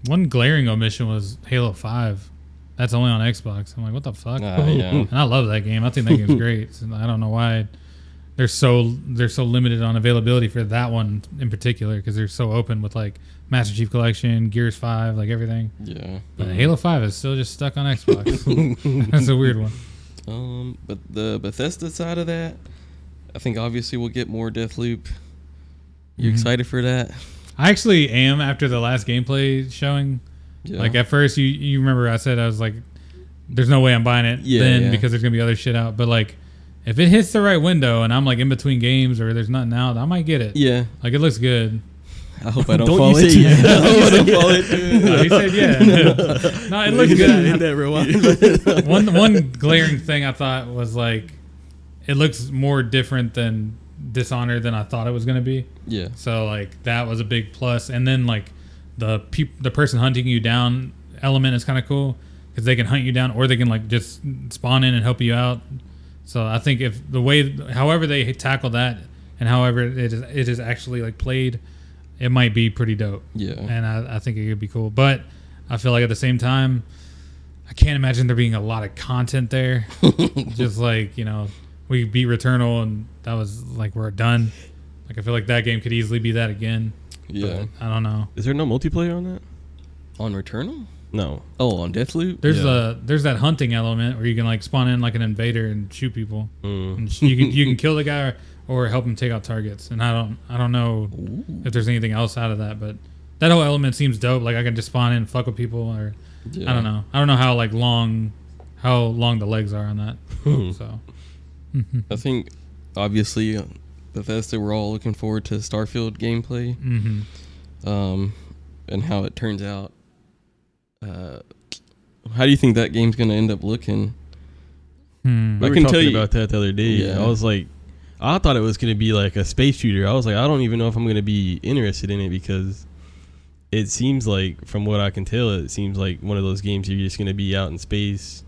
One glaring omission was Halo Five. That's only on Xbox. I'm like, what the fuck? Uh, yeah. <laughs> And I love that game. I think that game's great. <laughs> So I don't know why they're so they're so limited on availability for that one in particular because they're so open with like Master Chief Collection, Gears Five, like everything. Yeah. But Halo Five is still just stuck on Xbox. <laughs> That's a weird one. Um, but the Bethesda side of that, I think obviously we'll get more Deathloop. You Mhm. excited for that? I actually am after the last gameplay showing. Yeah. Like at first, you you remember I said I was like, "There's no way I'm buying it." Yeah, then yeah. because there's gonna be other shit out. But like, if it hits the right window and I'm like in between games or there's nothing out, I might get it. yeah. Like it looks good. I hope I don't, <laughs> Don't fall you say into yeah. it. <laughs> I hope I don't fall into it. No, he said yeah. <laughs> no, it looks Hit good. that rewind. one one glaring thing I thought was like, it looks more different than Dishonored than I thought it was gonna be. Yeah. So like that was a big plus, and then like the peop- the person hunting you down element is kind of cool because they can hunt you down or they can like just spawn in and help you out. So I think if the way, however they tackle that, and however it is it is actually like played, it might be pretty dope, Yeah. and I, I think it could be cool. But I feel like at the same time, I can't imagine there being a lot of content there. <laughs> just like you know, we beat Returnal and that was like we're done. Like I feel like that game could easily be that again. Yeah. But I don't know. Is there no multiplayer on that? On Returnal? No. Oh, on Deathloop? There's Yeah. a there's that hunting element where you can like spawn in like an invader and shoot people. Mm. And you can you can kill the guy or, or help him take out targets. And I don't I don't know Ooh. if there's anything else out of that, but that whole element seems dope. Like I can just spawn in and fuck with people or Yeah. I don't know. I don't know how like long how long the legs are on that. so I think, obviously, Bethesda, we're all looking forward to Starfield gameplay hmm um, and how it turns out. Uh, how do you think that game's going to end up looking? Hmm. We I were can talking tell you- about that the other day. Yeah. I was like, I thought it was gonna be like a space shooter. I was like, I don't even know if I'm gonna be interested in it because it seems like, from what I can tell, it seems like one of those games you're just gonna be out in space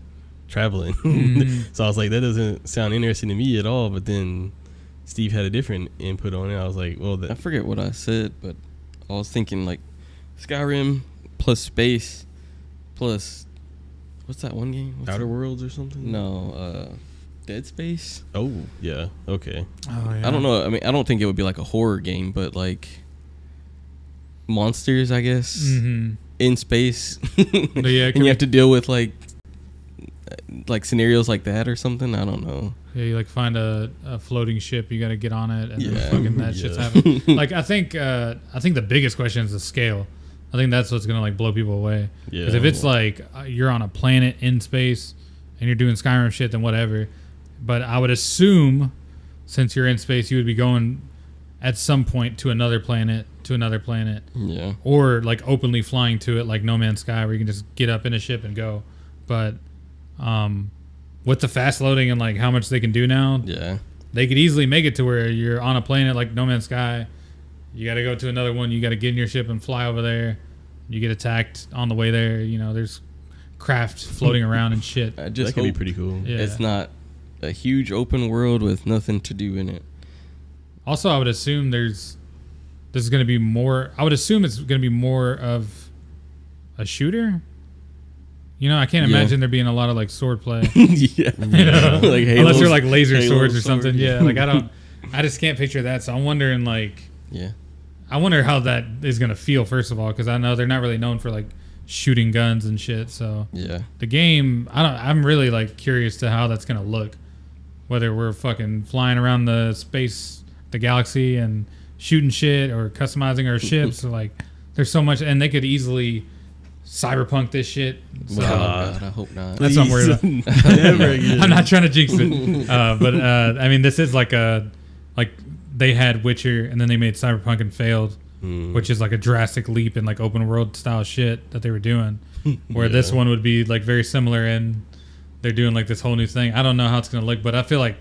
traveling. Mhm. <laughs> so I was like, that doesn't sound interesting to me at all. But then Steve had a different input on it. I was like, well, I forget what I said, but I was thinking like Skyrim plus space plus. What's that one game? What's Outer that? Worlds or something. No, uh, Dead Space. Oh yeah. Okay. Oh, yeah. I don't know. I mean, I don't think it would be like a horror game, but like monsters, I guess, Mhm. in space. yeah, it <laughs> and you be- have to deal with like like scenarios like that or something. I don't know. Yeah, you like find a, a floating ship, you got to get on it, and Yeah. then fucking that <laughs> shit's happening. like I think, uh, I think the biggest question is the scale. I think that's what's gonna like blow people away. Yeah. Because if it's like uh, you're on a planet in space and you're doing Skyrim shit, then whatever. But I would assume, since you're in space, you would be going at some point to another planet, to another planet, Yeah. or like openly flying to it, like No Man's Sky, where you can just get up in a ship and go. But um, with the fast loading and like how much they can do now, Yeah. they could easily make it to where you're on a planet like No Man's Sky. You got to go to another one. You got to get in your ship and fly over there. You get attacked on the way there. You know, there's craft floating <laughs> around and shit. I that could be pretty cool. Yeah. it's not a huge open world with nothing to do in it. Also, I would assume there's there's going to be more. I would assume it's going to be more of a shooter. You know, I can't Yeah. imagine there being a lot of like sword play. <laughs> yeah. <laughs> You <laughs> know? Like unless Halo's- they're like laser Halo swords or something. yeah. Yeah, like I don't. I just can't picture that. So I'm wondering like. Yeah. I wonder how that is gonna feel first of all, because I know they're not really known for like shooting guns and shit. So Yeah. the game, I don't. I'm really like curious to how that's gonna look. Whether we're fucking flying around the space, the galaxy, and shooting shit, or customizing our ships, or like there's so much, and they could easily cyberpunk this shit. So God. God, I hope not. that's what I'm worried about. <laughs> I'm not trying to jinx it, <laughs> uh, but uh, I mean, this is like a like they had Witcher and then they made Cyberpunk and failed, Mm. which is like a drastic leap in like open world style shit that they were doing. <laughs> Where this one would be like very similar and they're doing like this whole new thing. I don't know how it's gonna look, but I feel like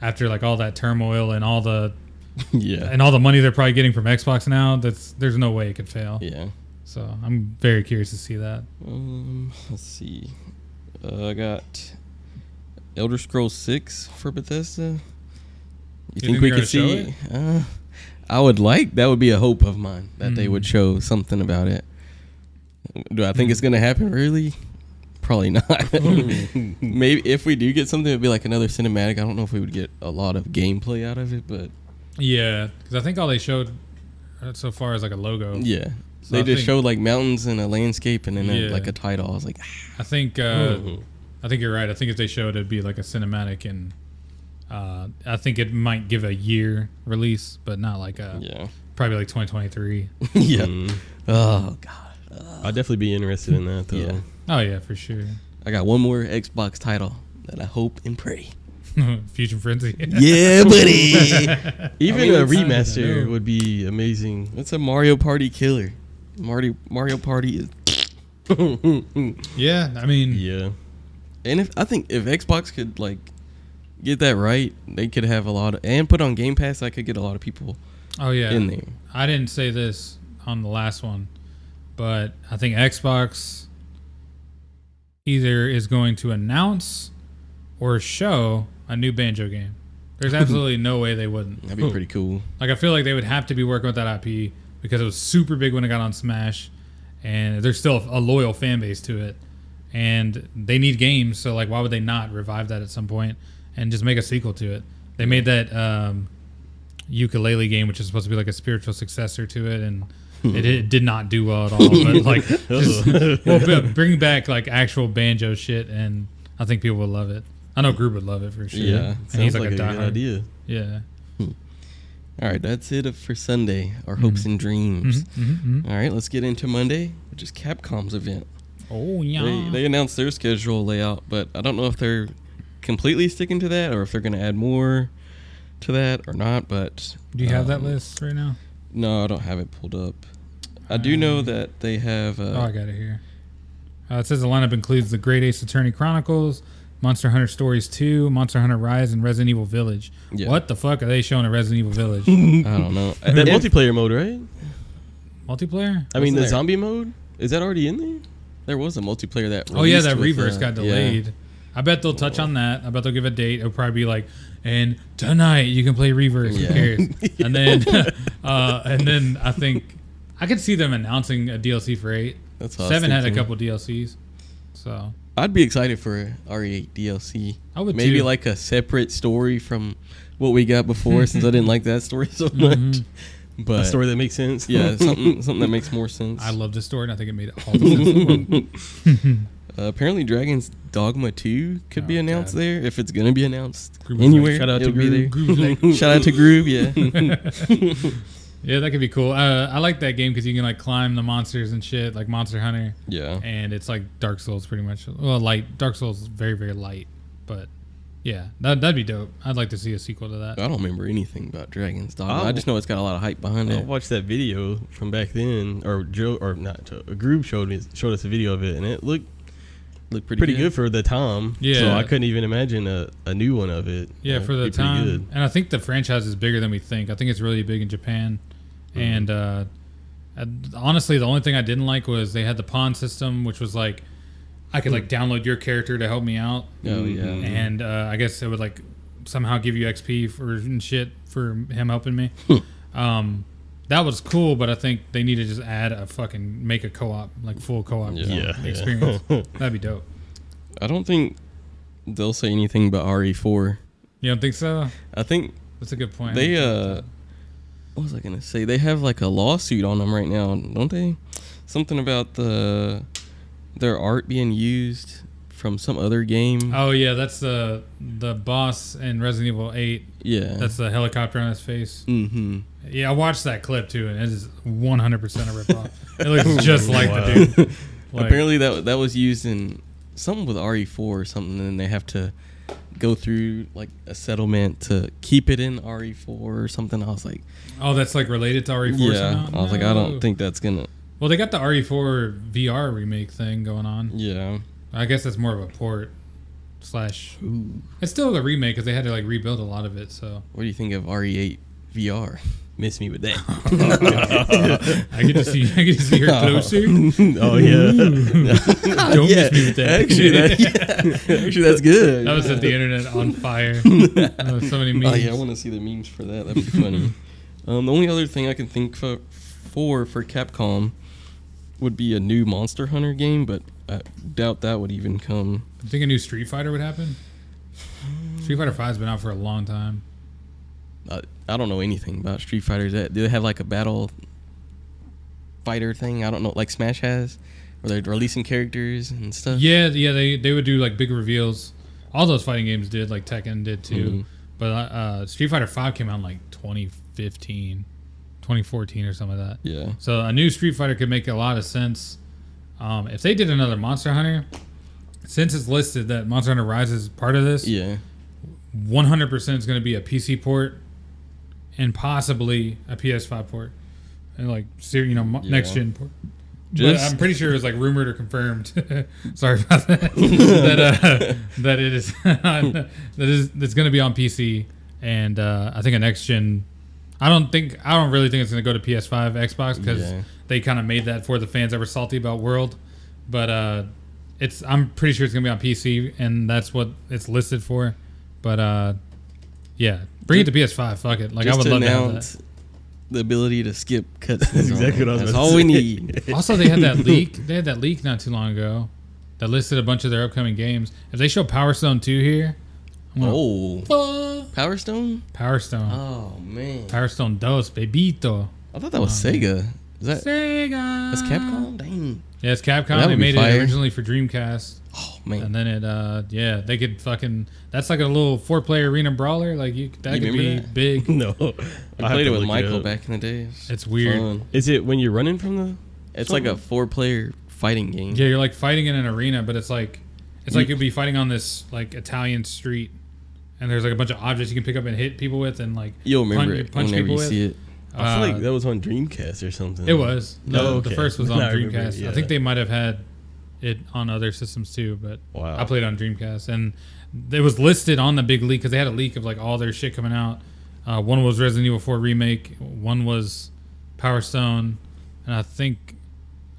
after like all that turmoil and all the yeah. and all the money they're probably getting from Xbox now, that's there's no way it could fail. Yeah. So I'm very curious to see that. Um, let's see. Uh, I got Elder Scrolls Six for Bethesda. You, think, think we could see? Uh, I would like that. Would be a hope of mine that they Mm. would show something about it. Do I think it's gonna happen? Really? Probably not. <laughs> <laughs> Maybe if we do get something, it'd be like another cinematic. I don't know if we would get a lot of gameplay out of it, but Yeah, because I think all they showed uh, so far is like a logo. yeah. So they I just think- showed like mountains and a landscape, and then a, like a title. I was like, I think uh. I think you're right. I think if they showed it'd be like a cinematic, and uh, I think it might give a year release, but not like a yeah, probably like 2023. <laughs> yeah. Mhm. Oh god. I'd definitely be interested in that though. Yeah. Oh yeah, for sure. I got one more Xbox title that I hope and pray. <laughs> Fusion Frenzy. Yeah, buddy. <laughs> Even Are we a remaster would be amazing. That's a Mario Party killer. Mario Mario Party is, <laughs> yeah, I mean, yeah. and if I think if Xbox could like get that right, they could have a lot of and put on Game Pass. I could get a lot of people oh yeah. in there. I didn't say this on the last one, but I think Xbox either is going to announce or show a new Banjo game. There's <laughs> absolutely no way they wouldn't. That'd be pretty <laughs> cool. Like I feel like they would have to be working with that IP because it was super big when it got on Smash, and there's still a loyal fan base to it, and they need games. So like, why would they not revive that at some point and just make a sequel to it? They made that um, Yooka-Laylee game, which is supposed to be like a spiritual successor to it, and it, it did not do well at all. But <laughs> like, just, well, bring back like actual banjo shit, and I think people would love it. I know Groob would love it for sure. Yeah, and Sounds he's like, like, a, a, good idea. Yeah. All right, that's it for Sunday. Our hopes and dreams. Mm-hmm, All right, let's get into Monday, which is Capcom's event. Oh yeah. They, they announced their schedule layout, but I don't know if they're completely sticking to that or if they're going to add more to that or not. But Do you have that um, list right now? No, I don't have it pulled up. I do know that they have. oh, I Uh, got it here. Uh, it says the lineup includes the Great Ace Attorney Chronicles, Monster Hunter Stories 2, Monster Hunter Rise, and Resident Evil Village. Yeah. What the fuck are they showing at Resident Evil Village? <laughs> I don't know. <laughs> That If- multiplayer mode, right? Multiplayer? I mean, Wasn't the there- zombie mode is that already in there? there was a multiplayer that. Oh yeah, that with, reverse uh, got yeah. delayed. I bet they'll touch on that. I bet they'll give a date. It'll probably be like, and tonight you can play reverse. Yeah. Who cares? <laughs> And then, uh, and then I think I could see them announcing a DLC for eight. That's what I was Seven had a thinking. couple DLCs, so I'd be excited for RE8 DLC. I would Maybe too. like a separate story from what we got before, since I didn't like that story so <laughs> much. Mhm. But a story that makes sense. yeah, <laughs> something something that makes more sense. I love this story, and I think it made all the <laughs> sense in. Uh, apparently, Dragon's Dogma 2 could be Oh, announced God. there if it's gonna be announced Groob anywhere. like, shout out to it'll Groob. there. Groob's like, Shout out to Groob, yeah. Yeah, that could be cool. Uh, I like that game because you can like climb the monsters and shit, like Monster Hunter, yeah. and it's like Dark Souls pretty much. Well, light Dark Souls is very very light, but yeah, that that'd be dope. I'd like to see a sequel to that. I don't remember anything about Dragon's Dogma. Oh. I just know it's got a lot of hype behind it. I watched that video from back then, or Joe, or not Joe. A Groob showed me showed us a video of it, and it looked Look pretty, pretty, good. for the time. Yeah. so Yeah. I couldn't even imagine a, a new one of it. Yeah, It'd for the be pretty time, good. and I think the franchise is bigger than we think. I think it's really big in Japan, Mm-hmm. and uh, honestly, the only thing I didn't like was they had the pawn system, which was like I could like download your character to help me out, Oh yeah. Mhm. and uh, I guess it would like somehow give you XP for and shit for him helping me. <laughs> um, that was cool, but I think they need to just add a fucking make a co-op like full co-op Yeah. Yeah, yeah. <laughs> experience. That'd be dope. I don't think they'll say anything about RE4. You don't think so? I think That's a good point. they uh what was I gonna say? They have like a lawsuit on them right now, don't they? Something about the their art being used from some other game. Oh yeah, that's the the boss in Resident Evil Eight. yeah. That's the helicopter on his face. mm-hmm. Yeah, I watched that clip too, and it is 100 percent a ripoff. It looks <laughs> just like the dude. <laughs> Like, Apparently that that was used in something with RE4 or something, and they have to go through like a settlement to keep it in RE4 or something. I was like, oh, that's like related to RE4 yeah. somehow? I was like, I don't think that's gonna. Well, they got the RE4 VR remake thing going on. Yeah. I guess that's more of a port slash. It's still a remake because they had to like rebuild a lot of it. So What do you think of RE8 VR. Miss me with that. <laughs> I get to see. I get to see her closer. <laughs> oh yeah. <laughs> Don't miss me with that. Actually, that, yeah. actually, that's good. That would set the internet on fire. So many memes. Oh yeah, I want to see the memes for that. That'd be funny. um, the only other thing I can think for, for for Capcom would be a new Monster Hunter game, but I doubt that would even come. I think a new Street Fighter would happen. Street Fighter Five's been out for a long time. I, I don't know anything about Street Fighters. That do they have like a battle fighter thing? I don't know, like Smash has, where they're releasing characters and stuff. Yeah, yeah, they they would do like big reveals. All those fighting games did, like Tekken did too. Mhm. But uh, Street Fighter Five came out in like 2015, 2014 or something like that. Yeah. So a new Street Fighter could make a lot of sense. Um, if they did another Monster Hunter, since it's listed that Monster Hunter Rise is part of this, Yeah. 100% is going to be a PC port and possibly a PS5 port. And like, you know, Yeah. next gen port. But I'm pretty sure it was like rumored or confirmed. <laughs> Sorry about that. <laughs> that uh, that it is that is that's going to be on PC and uh, I think a next gen. I don't think I don't really think it's going to go to PS5, Xbox because Yeah. they kind of made that for the fans that were salty about World. But uh, it's I'm pretty sure it's going to be on PC and that's what it's listed for. But uh, yeah, bring it to PS5. Fuck it. Like I would love to have that. announce the ability to skip cuts. That's exactly what I was That's all to we need. <laughs> Also, they had that <laughs> leak. They had that leak not too long ago that listed a bunch of their upcoming games. If they show Power Stone 2 here, I'm gonna- Oh, Fuck. Power Stone. Power Stone. Oh man, Power Stone Dos, Bebito. I thought that was Oh. Sega. Is that Sega. that's Capcom? Dang. Yeah, it's Capcom. That they made fire. it originally for Dreamcast. Oh man. And then it, uh, yeah, they could fucking. That's like a little four-player arena brawler. Like you, that You could be that? big. <laughs> no. I I'll played it with Michael up. back in the days. It's, It's weird. fun. Is it when you're running from the? It's like a four-player fighting game. Yeah, you're like fighting in an arena, but it's like, it's like you'd be fighting on this like Italian street, and there's like a bunch of objects you can pick up and hit people with, and like You'll remember punch- it punch whenever people you with. see it. I feel Uh, like that was on Dreamcast or something. It was. no, Oh, the okay. first was <laughs> on I remember, Dreamcast. I yeah. think they might have had it on other systems too, but Wow. I played on Dreamcast, and it was listed on the big leak because they had a leak of like all their shit coming out. Uh, one was Resident Evil 4 remake, one was Power Stone, and I think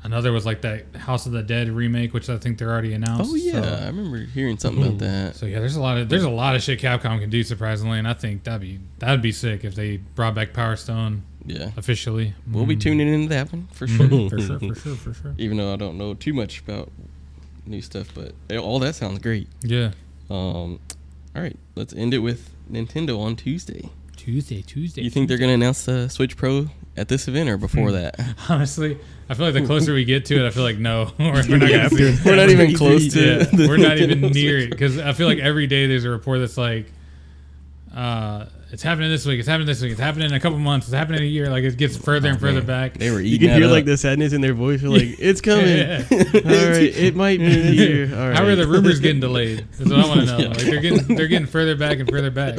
another was like that House of the Dead remake, which I think they're already announced. Oh yeah, So- I remember hearing something about that. So yeah, there's a lot of there's a lot of shit Capcom can do surprisingly, and I think that'd be that'd be sick if they brought back Power Stone Yeah, officially. we'll be Mm. tuning into that one for sure. Mhm, for sure, for sure, for sure. Even though I don't know too much about new stuff, but all that sounds great. Yeah. Um, all right, let's end it with Nintendo on Tuesday. Tuesday, Tuesday. You think they're gonna announce the Switch Pro at this event or before that? <laughs> Honestly, I feel like the closer we get to it, I feel like no, <laughs> we're, not see it. We're <laughs> not even close to. Yeah, the we're not even near it because I feel like every day there's a report that's like, uh, it's happening this week, it's happening this week, it's happening in a couple months, it's happening in a year. Like it gets further oh, and Oh, further man. back. They were eating. You can hear that like the sadness in their voice. You're like, it's coming. <laughs> Yeah. <laughs> All right, it might be here. <laughs> All right. How are the rumors getting delayed? That's what I want to know. Like they're getting they're getting further back and further back.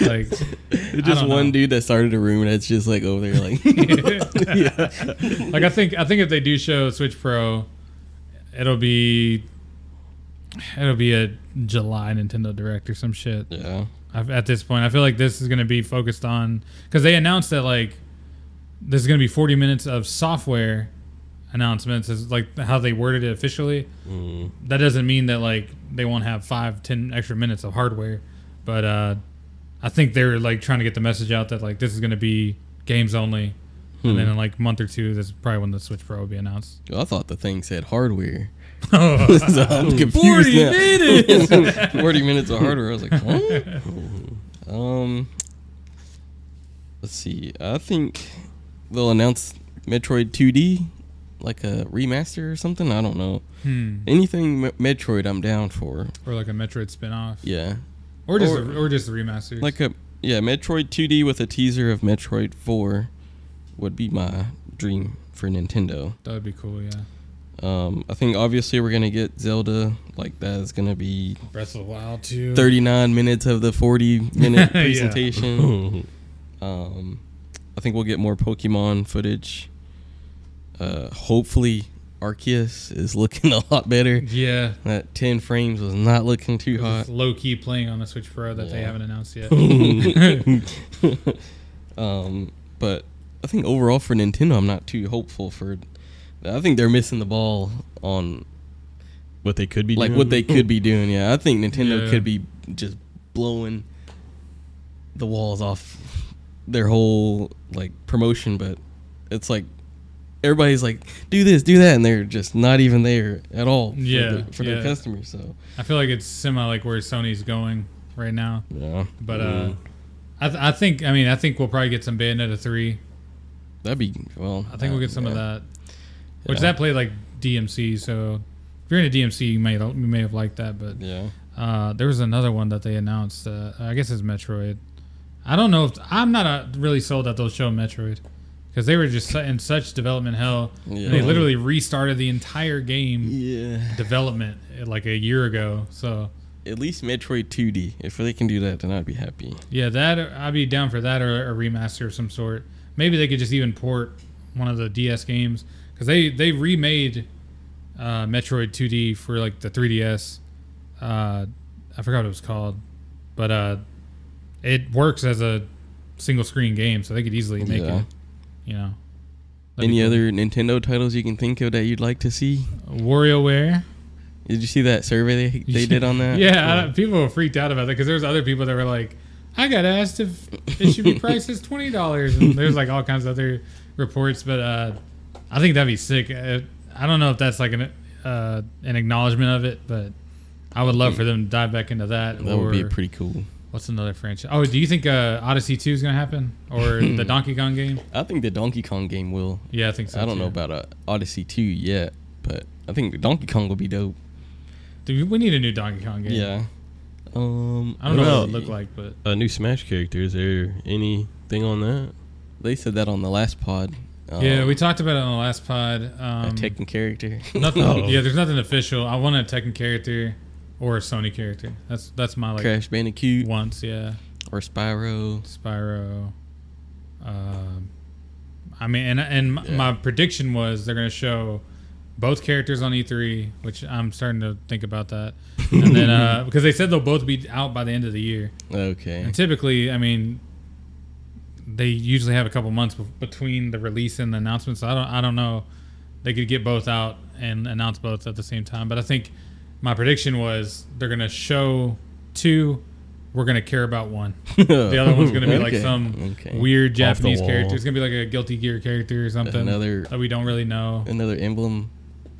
Like It's just don't one know. dude that started a rumor that's just like over there, like yeah. like I think I think if they do show Switch Pro, it'll be it'll be a July Nintendo Direct or some shit. yeah, I've, at this point, I feel like this is going to be focused on because they announced that like this is going to be 40 minutes of software announcements is like how they worded it officially. Mm. That doesn't mean that like they won't have five, ten extra minutes of hardware, but uh, I think they're like trying to get the message out that like this is going to be games only, and then in like a month or two, that's probably when the Switch Pro will be announced. I thought the thing said hardware. Oh, <laughs> so I'm confused 40 now. minutes. Forty minutes <laughs> of hardware. I was like, huh? <laughs> um, let's see. I think they'll announce Metroid 2D, like a remaster or something. I don't know. Hmm. Anything Me- Metroid, I'm down for. Or like a Metroid spin-off. Yeah, Or just Or- a, or just the remasters. like a yeah Metroid 2D with a teaser of Metroid 4 would be my dream for Nintendo. that would be cool, yeah. Um, I think obviously we're gonna get Zelda. Like that is gonna be Breath of the Wild too. 39 minutes of the 40 <laughs> minute presentation. <laughs> Um, I think we'll get more Pokemon footage. Uh, hopefully, Arceus is <laughs> looking a lot better. Yeah. That 10 frames was not looking too hot. Low key playing on the Switch Pro that they haven't announced yet. Um, but I think overall for Nintendo, I'm not too hopeful for. I think they're missing the ball on What they could be like doing. what they could be doing. Yeah, I think Nintendo Yeah. could be just blowing the walls off their whole like promotion, but it's like everybody's like do this, do that, and they're just not even there at all. For Yeah, the, for yeah. their customers. So I feel like it's semi like where Sony's going right now. Yeah. But uh, Mm. I, th- I think I mean I think we'll probably get some Bayonetta three. that'd be well. I think we'll get some of that. Which Yeah. that played like DMC, so if you're into DMC, you may you may have liked that. But Yeah. uh, there was another one that they announced. Uh, I guess it's Metroid. I don't know if I'm not uh really sold that they'll show Metroid because they were just in such development hell. Yeah. They literally restarted the entire game Yeah. development uh, like a year ago. So At least Metroid 2D. If they can do that, then I'd be happy. yeah, that I'd be down for that or a remaster of some sort. Maybe they could just even port one of the DS games because they they remade uh, Metroid 2D for like the 3DS. Uh, I forgot what it was called, but uh, it works as a single screen game, so they could easily make Yeah. it. You know. That'd Any cool. other Nintendo titles you can think of that you'd like to see? WarioWare? Did you see that survey they, <laughs> they did on that? Yeah, I, people were freaked out about that because there was other people that were like, "I got asked if it should be <laughs> priced as twenty dollars," and there's like all kinds of other reports. But uh, I think that'd be sick. Uh, I don't know if that's like an uh, an acknowledgement of it, but I would love for them to dive back into that. That or would be pretty cool. what's another franchise? Oh, do you think uh, Odyssey Two is gonna happen or <laughs> the Donkey Kong game? I think the Donkey Kong game will. Yeah, I think so. I don't know about uh, Odyssey 2 yet, but I think Donkey Kong will be dope. Dude, we need a new Donkey Kong game. Yeah. Um, I don't know what it Well- would look like, but A new Smash character. Is there anything on that? They said that on the last pod. Um, yeah, we talked about it on the last pod. a Um, Tekken character. <laughs> Nothing. Oh. Yeah, there's nothing official. I want a Tekken character or a Sony character. That's that's my like Crash Bandicoot once. Yeah, or Spyro. Spyro. Um, I mean, and and my, Yeah. my prediction was they're gonna show both characters on E3, which I'm starting to think about that. And then <laughs> uh, because they said they'll both be out by the end of the year, Okay. and typically, I mean, they usually have a couple months be- between the release and the announcement. So I don't, I don't know. They could get both out and announce both at the same time. But I think my prediction was they're gonna show two. We're gonna care about one. <laughs> The other one's gonna be like Okay, some okay. weird Off the Japanese wall. character. It's gonna be like a Guilty Gear character or something Another- that we don't really know. Another emblem.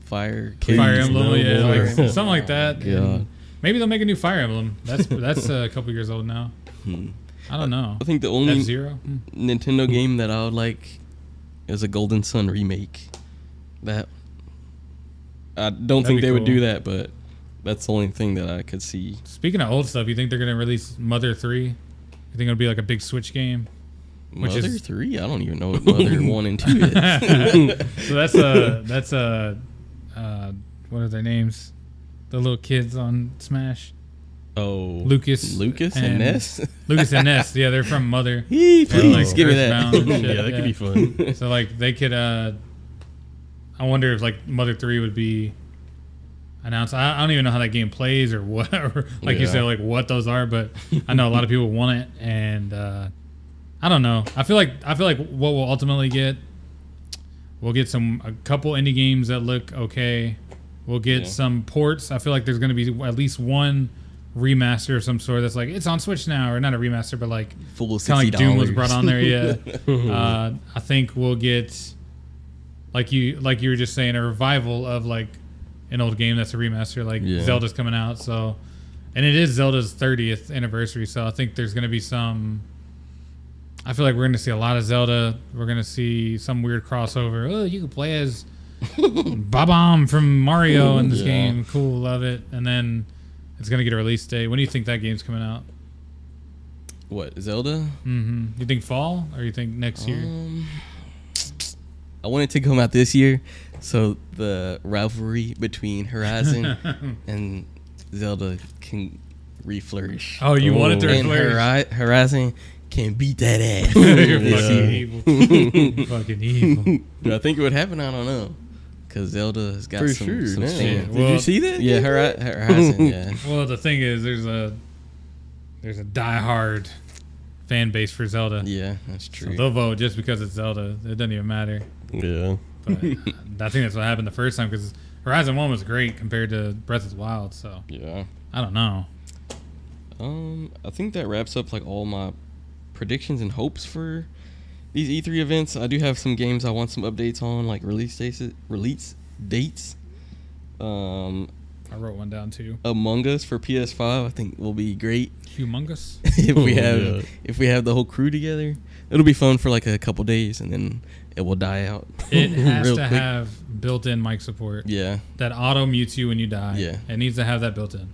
Fire. Fire Cage. Emblem, no yeah, more. like something like <laughs> that. God. And Maybe they'll make a new Fire Emblem. That's that's a couple years old now. Hmm. I don't know. I think the only Zero. Nintendo game that I would like is a Golden Sun remake. That I don't That'd think they would do that, but that's the only thing that I could see. Speaking of old stuff, you think they're gonna release Mother Three? You think it'll be like a big Switch game? Which Mother is- three? I don't even know what <laughs> Mother one and two is. <laughs> so that's a that's a uh, what are their names? The little kids on Smash. Oh, Lucas, Lucas and Ness. <laughs> Lucas and Ness. Yeah, they're from Mother. <laughs> Yee, please like, give me and that. <laughs> yeah, that could be fun. So like they could. uh I wonder if like Mother Three would be announced. I, I don't even know how that game plays or what. Or, like you said, like what those are. But I know a lot of people want it, and uh I don't know. I feel like I feel like what we'll ultimately get. We'll get some a couple indie games that look okay. We'll get Yeah. some ports. I feel like there's going to be at least one remaster of some sort that's like it's on Switch now, or not a remaster, but like Full kind of like. Doom was brought on there. Yeah, <laughs> uh, I think we'll get like you like you were just saying a revival of like an old game that's a remaster. Like Yeah. Zelda's coming out, so and it is Zelda's 30th anniversary, so I think there's going to be some. I feel like we're going to see a lot of Zelda. We're going to see some weird crossover. Oh, you can play as <laughs> Babam from Mario in this Yeah. game. Cool, love it. And then it's to get a release date. When do you think that game's coming out? What Zelda? Mm-hmm. You think fall or you think next year? Um, I want it to come out this year, so the rivalry between Horizon <laughs> and Zelda can reflourish. Oh, you want it to and reflourish? Hori- Horizon can beat that ass. <laughs> You're <laughs> fucking evil. Fucking evil. Do I think it would happen? I don't know. Cause Zelda has got For some, sure. some yeah. stand. Did Well- you see that? Yeah, Hori- Horizon. <laughs> Yeah, Well, the thing is, there's a there's a diehard fan base for Zelda. Yeah, that's So true. they'll vote just because it's Zelda. It doesn't even matter. Yeah. But I think that's what happened the first time because Horizon One was great compared to Breath of the Wild. So yeah. I don't know. Um, I think that wraps up like all my predictions and hopes for these E3 events, I do have some games I want some updates on, like release dates. Release dates. Um, I wrote one down too. Among Us for PS5, I think will be great. Humongous. <laughs> if we oh, have yeah. if we have the whole crew together, it'll be fun for like a couple days, and then it will die out. It <laughs> has to quick. have built-in mic support. Yeah. That auto mutes you when you die. Yeah. It needs to have that built in.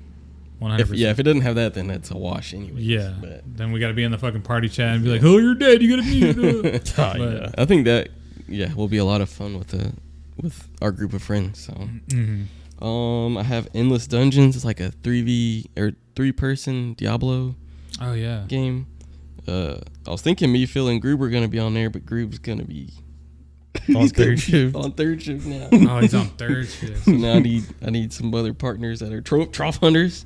100%. If, yeah, if it doesn't have that, then it's a wash anyway. Yeah. But. Then we got to be in the fucking party chat and be like, "Oh, you're dead. You gotta be." <laughs> <laughs> Oh, yeah. I think that yeah will be a lot of fun with the with our group of friends. So, mm-hmm. um, I have endless dungeons. It's like a three v or three person Diablo. Oh yeah. Game. Uh, I was thinking me, Phil, and Groob were gonna be on there, but Groob's gonna be <laughs> on third shift. On third shift now. Oh, he's on third shift. now I need I need some other partners that are tro- trough hunters.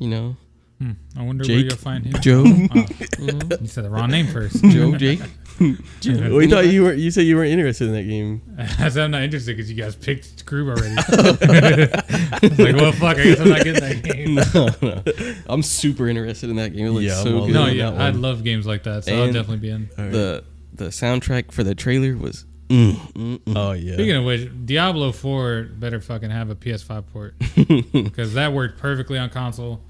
You know, Hmm. I wonder where Jake, you'll find him. Joe. Oh, <laughs> <laughs> you know? you said the wrong name first. <laughs> Joe, Jake. Oh, we thought you were. You said you weren't interested in that game. I said I'm not interested because you guys picked Groob already. I was like, well, fuck. I guess I'm not getting that game. no, no. I'm super interested in that game. It looks Yeah, I'm so all good. No, yeah, that I love games like that, so I'll definitely be in. All right. The the soundtrack for the trailer was. Mm, mm, mm. oh yeah. Speaking of which, Diablo 4 better fucking have a PS5 port because that worked perfectly on console.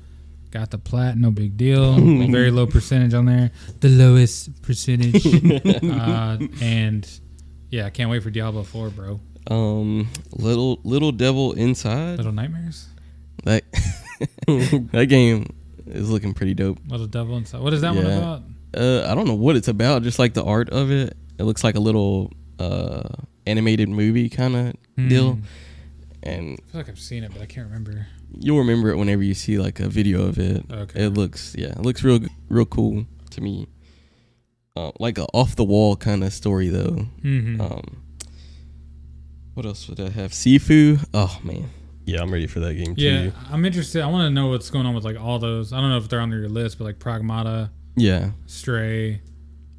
Got the plat, no big deal. <laughs> Very low percentage on there, the lowest percentage. <laughs> uh, and yeah, I can't wait for Diablo 4, bro. um, little little devil inside. Little Nightmares, That <laughs> that game is looking pretty dope. Little Devil Inside. What is that one about? Uh, I don't know what it's about. Just like the art of it, it looks like a little uh animated movie kind of deal. And I feel like I've seen it, but I can't remember. you'll remember it whenever you see like a video of it. Okay. It looks yeah, it looks real real cool to me. Uh, like a off the wall kind of story though. hmm Um, what else would I have? Sifu. Oh man, yeah, I'm ready for that game too. yeah, I'm interested. I want to know what's going on with like all those. I don't know if they're on your list, but like Pragmata, yeah, Stray,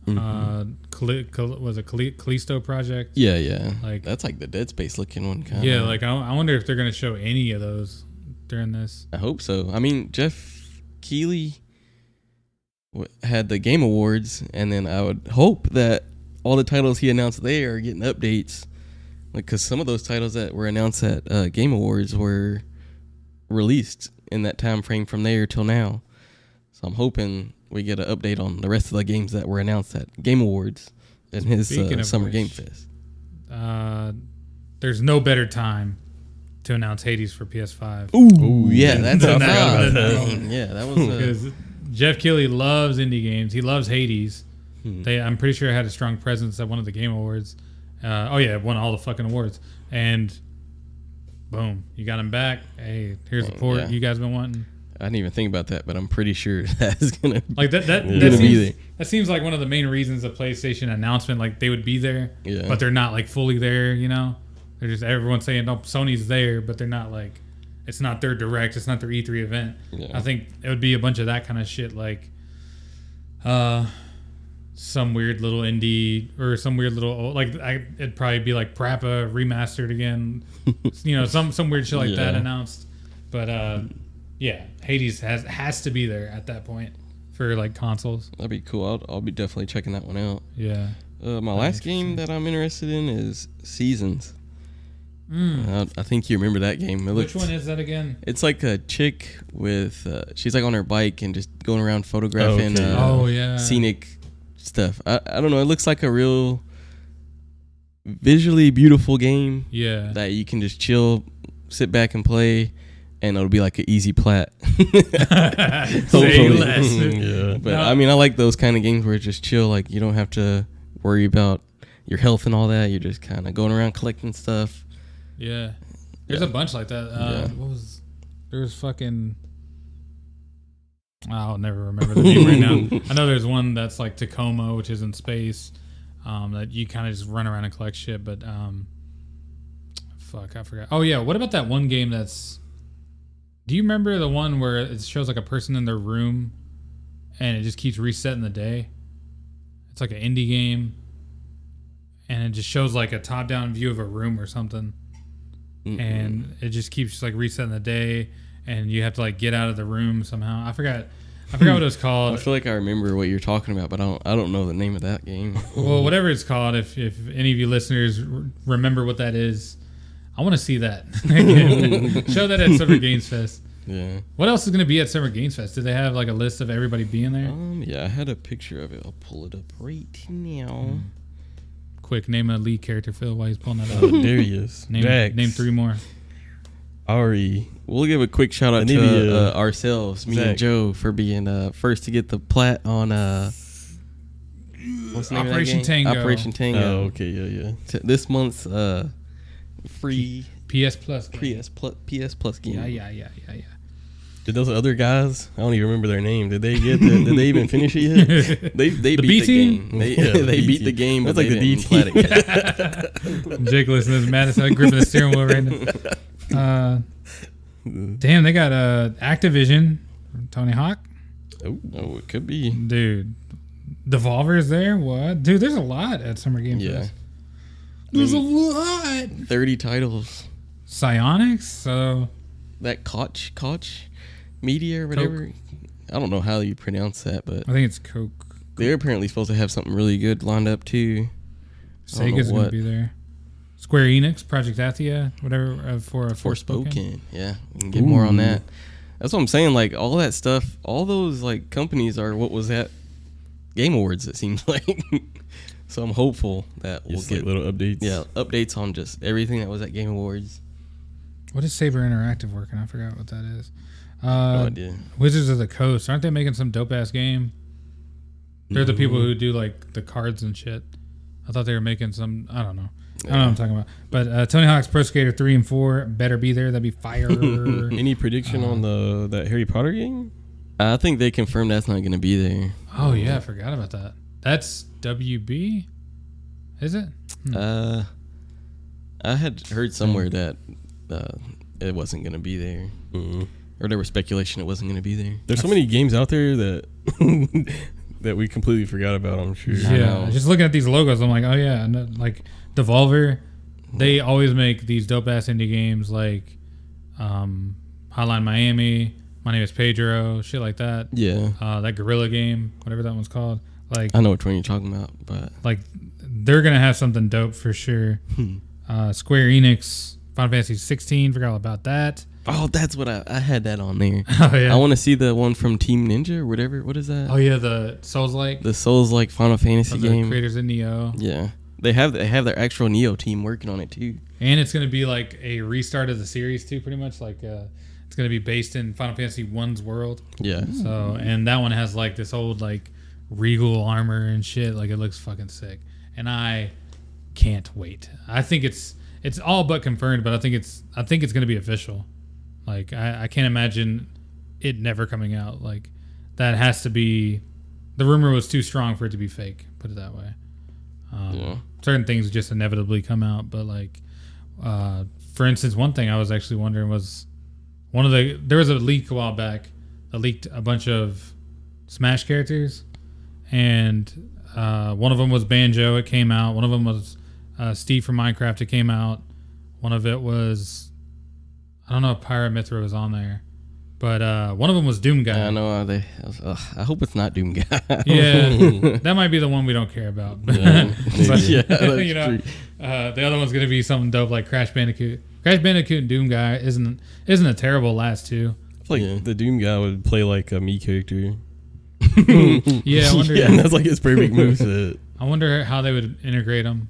Mhm. uh, Cali- Cal- was it Cali- Callisto Project? yeah, yeah. like- that's like the Dead Space looking one kind. Of. Yeah, like I, I wonder if they're gonna show any of those during this. I hope so. I mean, Jeff Keighley w- had the Game Awards, and then I would hope that all the titles he announced there are getting updates. Like, because some of those titles that were announced at uh, Game Awards were released in that time frame from there till now. So I'm hoping we get an update on the rest of the games that were announced at Game Awards and his Speaking uh, Summer which- Game Fest. Uh, there's no better time to announce Hades for PS5 Ooh, yeah, yeah. that's <laughs> I a forgot fun. about that. Yeah, that was. Uh, because Jeff Keighley loves indie games. He loves Hades. hmm. They, I'm pretty sure, it had a strong presence at one of the Game Awards. Uh, oh yeah, won all the fucking awards. And boom, you got him back. Hey, here's the Oh, port yeah. you guys been wanting. I didn't even think about that, but I'm pretty sure <laughs> that's gonna. Like that. That, Yeah. that, seems, there. that seems like one of the main reasons the PlayStation announcement, like they would be there, Yeah. but they're not like fully there. You know, they're just everyone's saying no, Sony's there, but they're not like. It's not their direct. It's not their E3 event. Yeah. I think it would be a bunch of that kind of shit, like, uh, some weird little indie or some weird little like I, it'd probably be like PaRappa remastered again, <laughs> you know, some some weird shit like that announced. But uh, yeah, Hades has has to be there at that point for like consoles. That'd be cool. I'll, I'll be definitely checking that one out. Yeah. Uh, my last game that I'm interested in is Seasons. Mm. Uh, I think you remember that game. It Which one is that again? It's like a chick with. Uh, she's like on her bike and just going around photographing Okay. uh, oh yeah. scenic stuff. I, I don't know. It looks like a real visually beautiful game Yeah. that you can just chill, sit back and play, and it'll be like an easy plat. <laughs> Say Hopefully. less. <laughs> yeah. But No. I mean, I like those kind of games where it's just chill. Like you don't have to worry about your health and all that. You're just kind of going around collecting stuff. Yeah. There's Yeah. a bunch like that. Uh, Yeah. What was there was fucking I'll never remember the <laughs> name right now. I know there's one that's like Tacoma, which is in space. Um, that you kind of just run around and collect shit, but um, fuck, I forgot. Oh yeah, what about that one game that's? Do you remember the one where it shows like a person in their room, and it just keeps resetting the day? It's like an indie game, and it just shows like a top-down view of a room or something, and it just keeps like resetting the day, and you have to like get out of the room somehow. I forgot. I forgot what it was <laughs> called. I feel like I remember what you're talking about, but I don't. I don't know the name of that game. Well, whatever it's called, if if any of you listeners r- remember what that is, I want to see that. <laughs> Show that at Summer Games Fest. Yeah. What else is going to be at Summer Games Fest? Do they have like a list of everybody being there? Um. Yeah, I had a picture of it. I'll pull it up right now. Quick, name a lead character, Phil, while he's pulling that up. <laughs> Darius. name Jax, name three more. Ahri. We'll give a quick shout out Anivia. to uh, ourselves, me Zach. and Joe, for being uh, first to get the plat on uh, what's the name of that Operation game? Tango. Operation Tango. Oh, okay, yeah, yeah. T- this month's uh, free PS Plus. game. PS Plus PS Plus game. Yeah, yeah, yeah, yeah, yeah. Did those other guys? I don't even remember their name. Did they get? The, did they even finish it yet? <laughs> They they The beat B the <laughs> team? game. They, Yeah, they B beat team. the game. That's like the didn't D plat it yet. Jake listening to Madison gripping the steering wheel right now. Uh, <laughs> damn, they got uh, Activision, Tony Hawk. Oh, Oh, it could be. Dude, Devolver's there. What, dude? There's a lot at Summer Game Yeah. Fest. There's a lot. Thirty titles. Psyonix. So That Koch Koch Media or whatever. I don't know how you pronounce that, but I think it's Coke. they're apparently supposed to have something really good lined up too. I don't know Sega's gonna be there. Square Enix, Project Athia, whatever uh, for a Forspoken. Forspoken. Yeah, we can get more on that. That's what I'm saying. Like all that stuff, all those like companies are what was at Game Awards. It seems <laughs> like. So I'm hopeful that we'll get little updates. yeah updates on just everything that was at Game Awards. What is Saber Interactive working? I forgot what that is. No Uh, idea. Wizards of the Coast, aren't they making some dope ass game? They're the people who do like the cards and shit. I thought they were making some. I don't know. I don't know what I'm talking about. But uh, Tony Hawk's Pro Skater three and four better be there. That'd be fire. <laughs> Any prediction on the that Harry Potter game? I think they confirmed that's not going to be there. oh yeah, I forgot about that. That's WB. Is it? Hmm. Uh, I had heard somewhere that uh, it wasn't going to be there, Mm. or there was speculation it wasn't going to be there. There's so many games out there that <laughs> that we completely forgot about. I'm sure. Yeah, just looking at these logos, I'm like, oh yeah, and, like Devolver, they always make these dope ass indie games like um, Hotline Miami. My name is Pedro, shit like that. Yeah, Uh, that Gorilla game, whatever that one's called. Like, I know which one you're talking about, but like they're gonna have something dope for sure. Hmm. Uh, Square Enix, Final Fantasy 16, forgot all about that. oh, that's what I I had that on there. <laughs> Oh yeah. I want to see the one from Team Ninja or whatever. What is that? oh yeah, the Souls like The Souls like Final Fantasy the game. creators of Nioh, Yeah, they have they have their actual Nioh team working on it too. and it's gonna be like a restart of the series too, pretty much. Like uh, it's gonna be based in Final Fantasy One's world. Yeah, So and that one has like this old like regal armor and shit. Like it looks fucking sick, and I can't wait. I think it's it's all but confirmed, but I think it's I think it's gonna be official. Like I, I can't imagine it never coming out. Like that has to be. The rumor was too strong for it to be fake. Put it that way. Um, Yeah. Certain things just inevitably come out, but like, uh, for instance, one thing I was actually wondering was one of the there was a leak a while back that leaked a bunch of Smash characters, and uh, one of them was Banjo. It came out. One of them was uh, Steve from Minecraft. It came out. One of it was I don't know if Pyra Mythra was on there, but uh, one of them was Doom Guy. I know uh, they. I, ugh, I hope it's not Doom Guy. Yeah, <laughs> that might be the one we don't care about. Yeah, <laughs> But, yeah, <laughs> that's you know, true. uh, the other one's gonna be something dope like Crash Bandicoot. Crash Bandicoot and Doom Guy isn't isn't a terrible last two. I feel like Yeah. the Doom guy would play like a Mii character. <laughs> Yeah, I <laughs> wonder. yeah, and that's like his perfect moveset. I wonder how they would integrate them.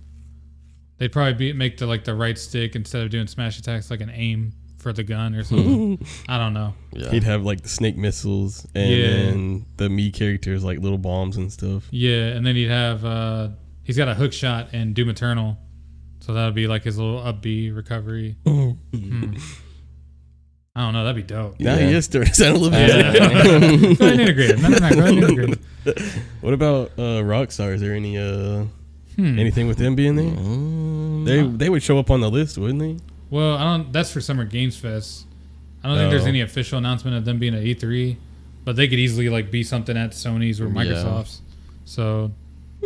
They'd probably be, make the like the right stick instead of doing smash attacks, like an aim for the gun or something. <laughs> I don't know. Yeah. He'd have like the snake missiles, and Yeah. then the Mii characters like little bombs and stuff. Yeah, and then he'd have uh he's got a hook shot and Doom Eternal, so that would be like his little up B recovery. Hmm. I don't know. That'd be dope. Now Yeah. he is starting to <laughs> sound a little bit. <laughs> Yeah. go ahead and integrate it. No, no, no, go ahead and integrate it. <laughs> What about uh, Rockstar? Is there any uh, Hmm. anything with them being there? Um, They they would show up on the list, wouldn't they? Well, I don't. That's for Summer Games Fest. I don't think there's Oh. any official announcement of them being at E3, but they could easily like be something at Sony's or Yeah. Microsoft's. So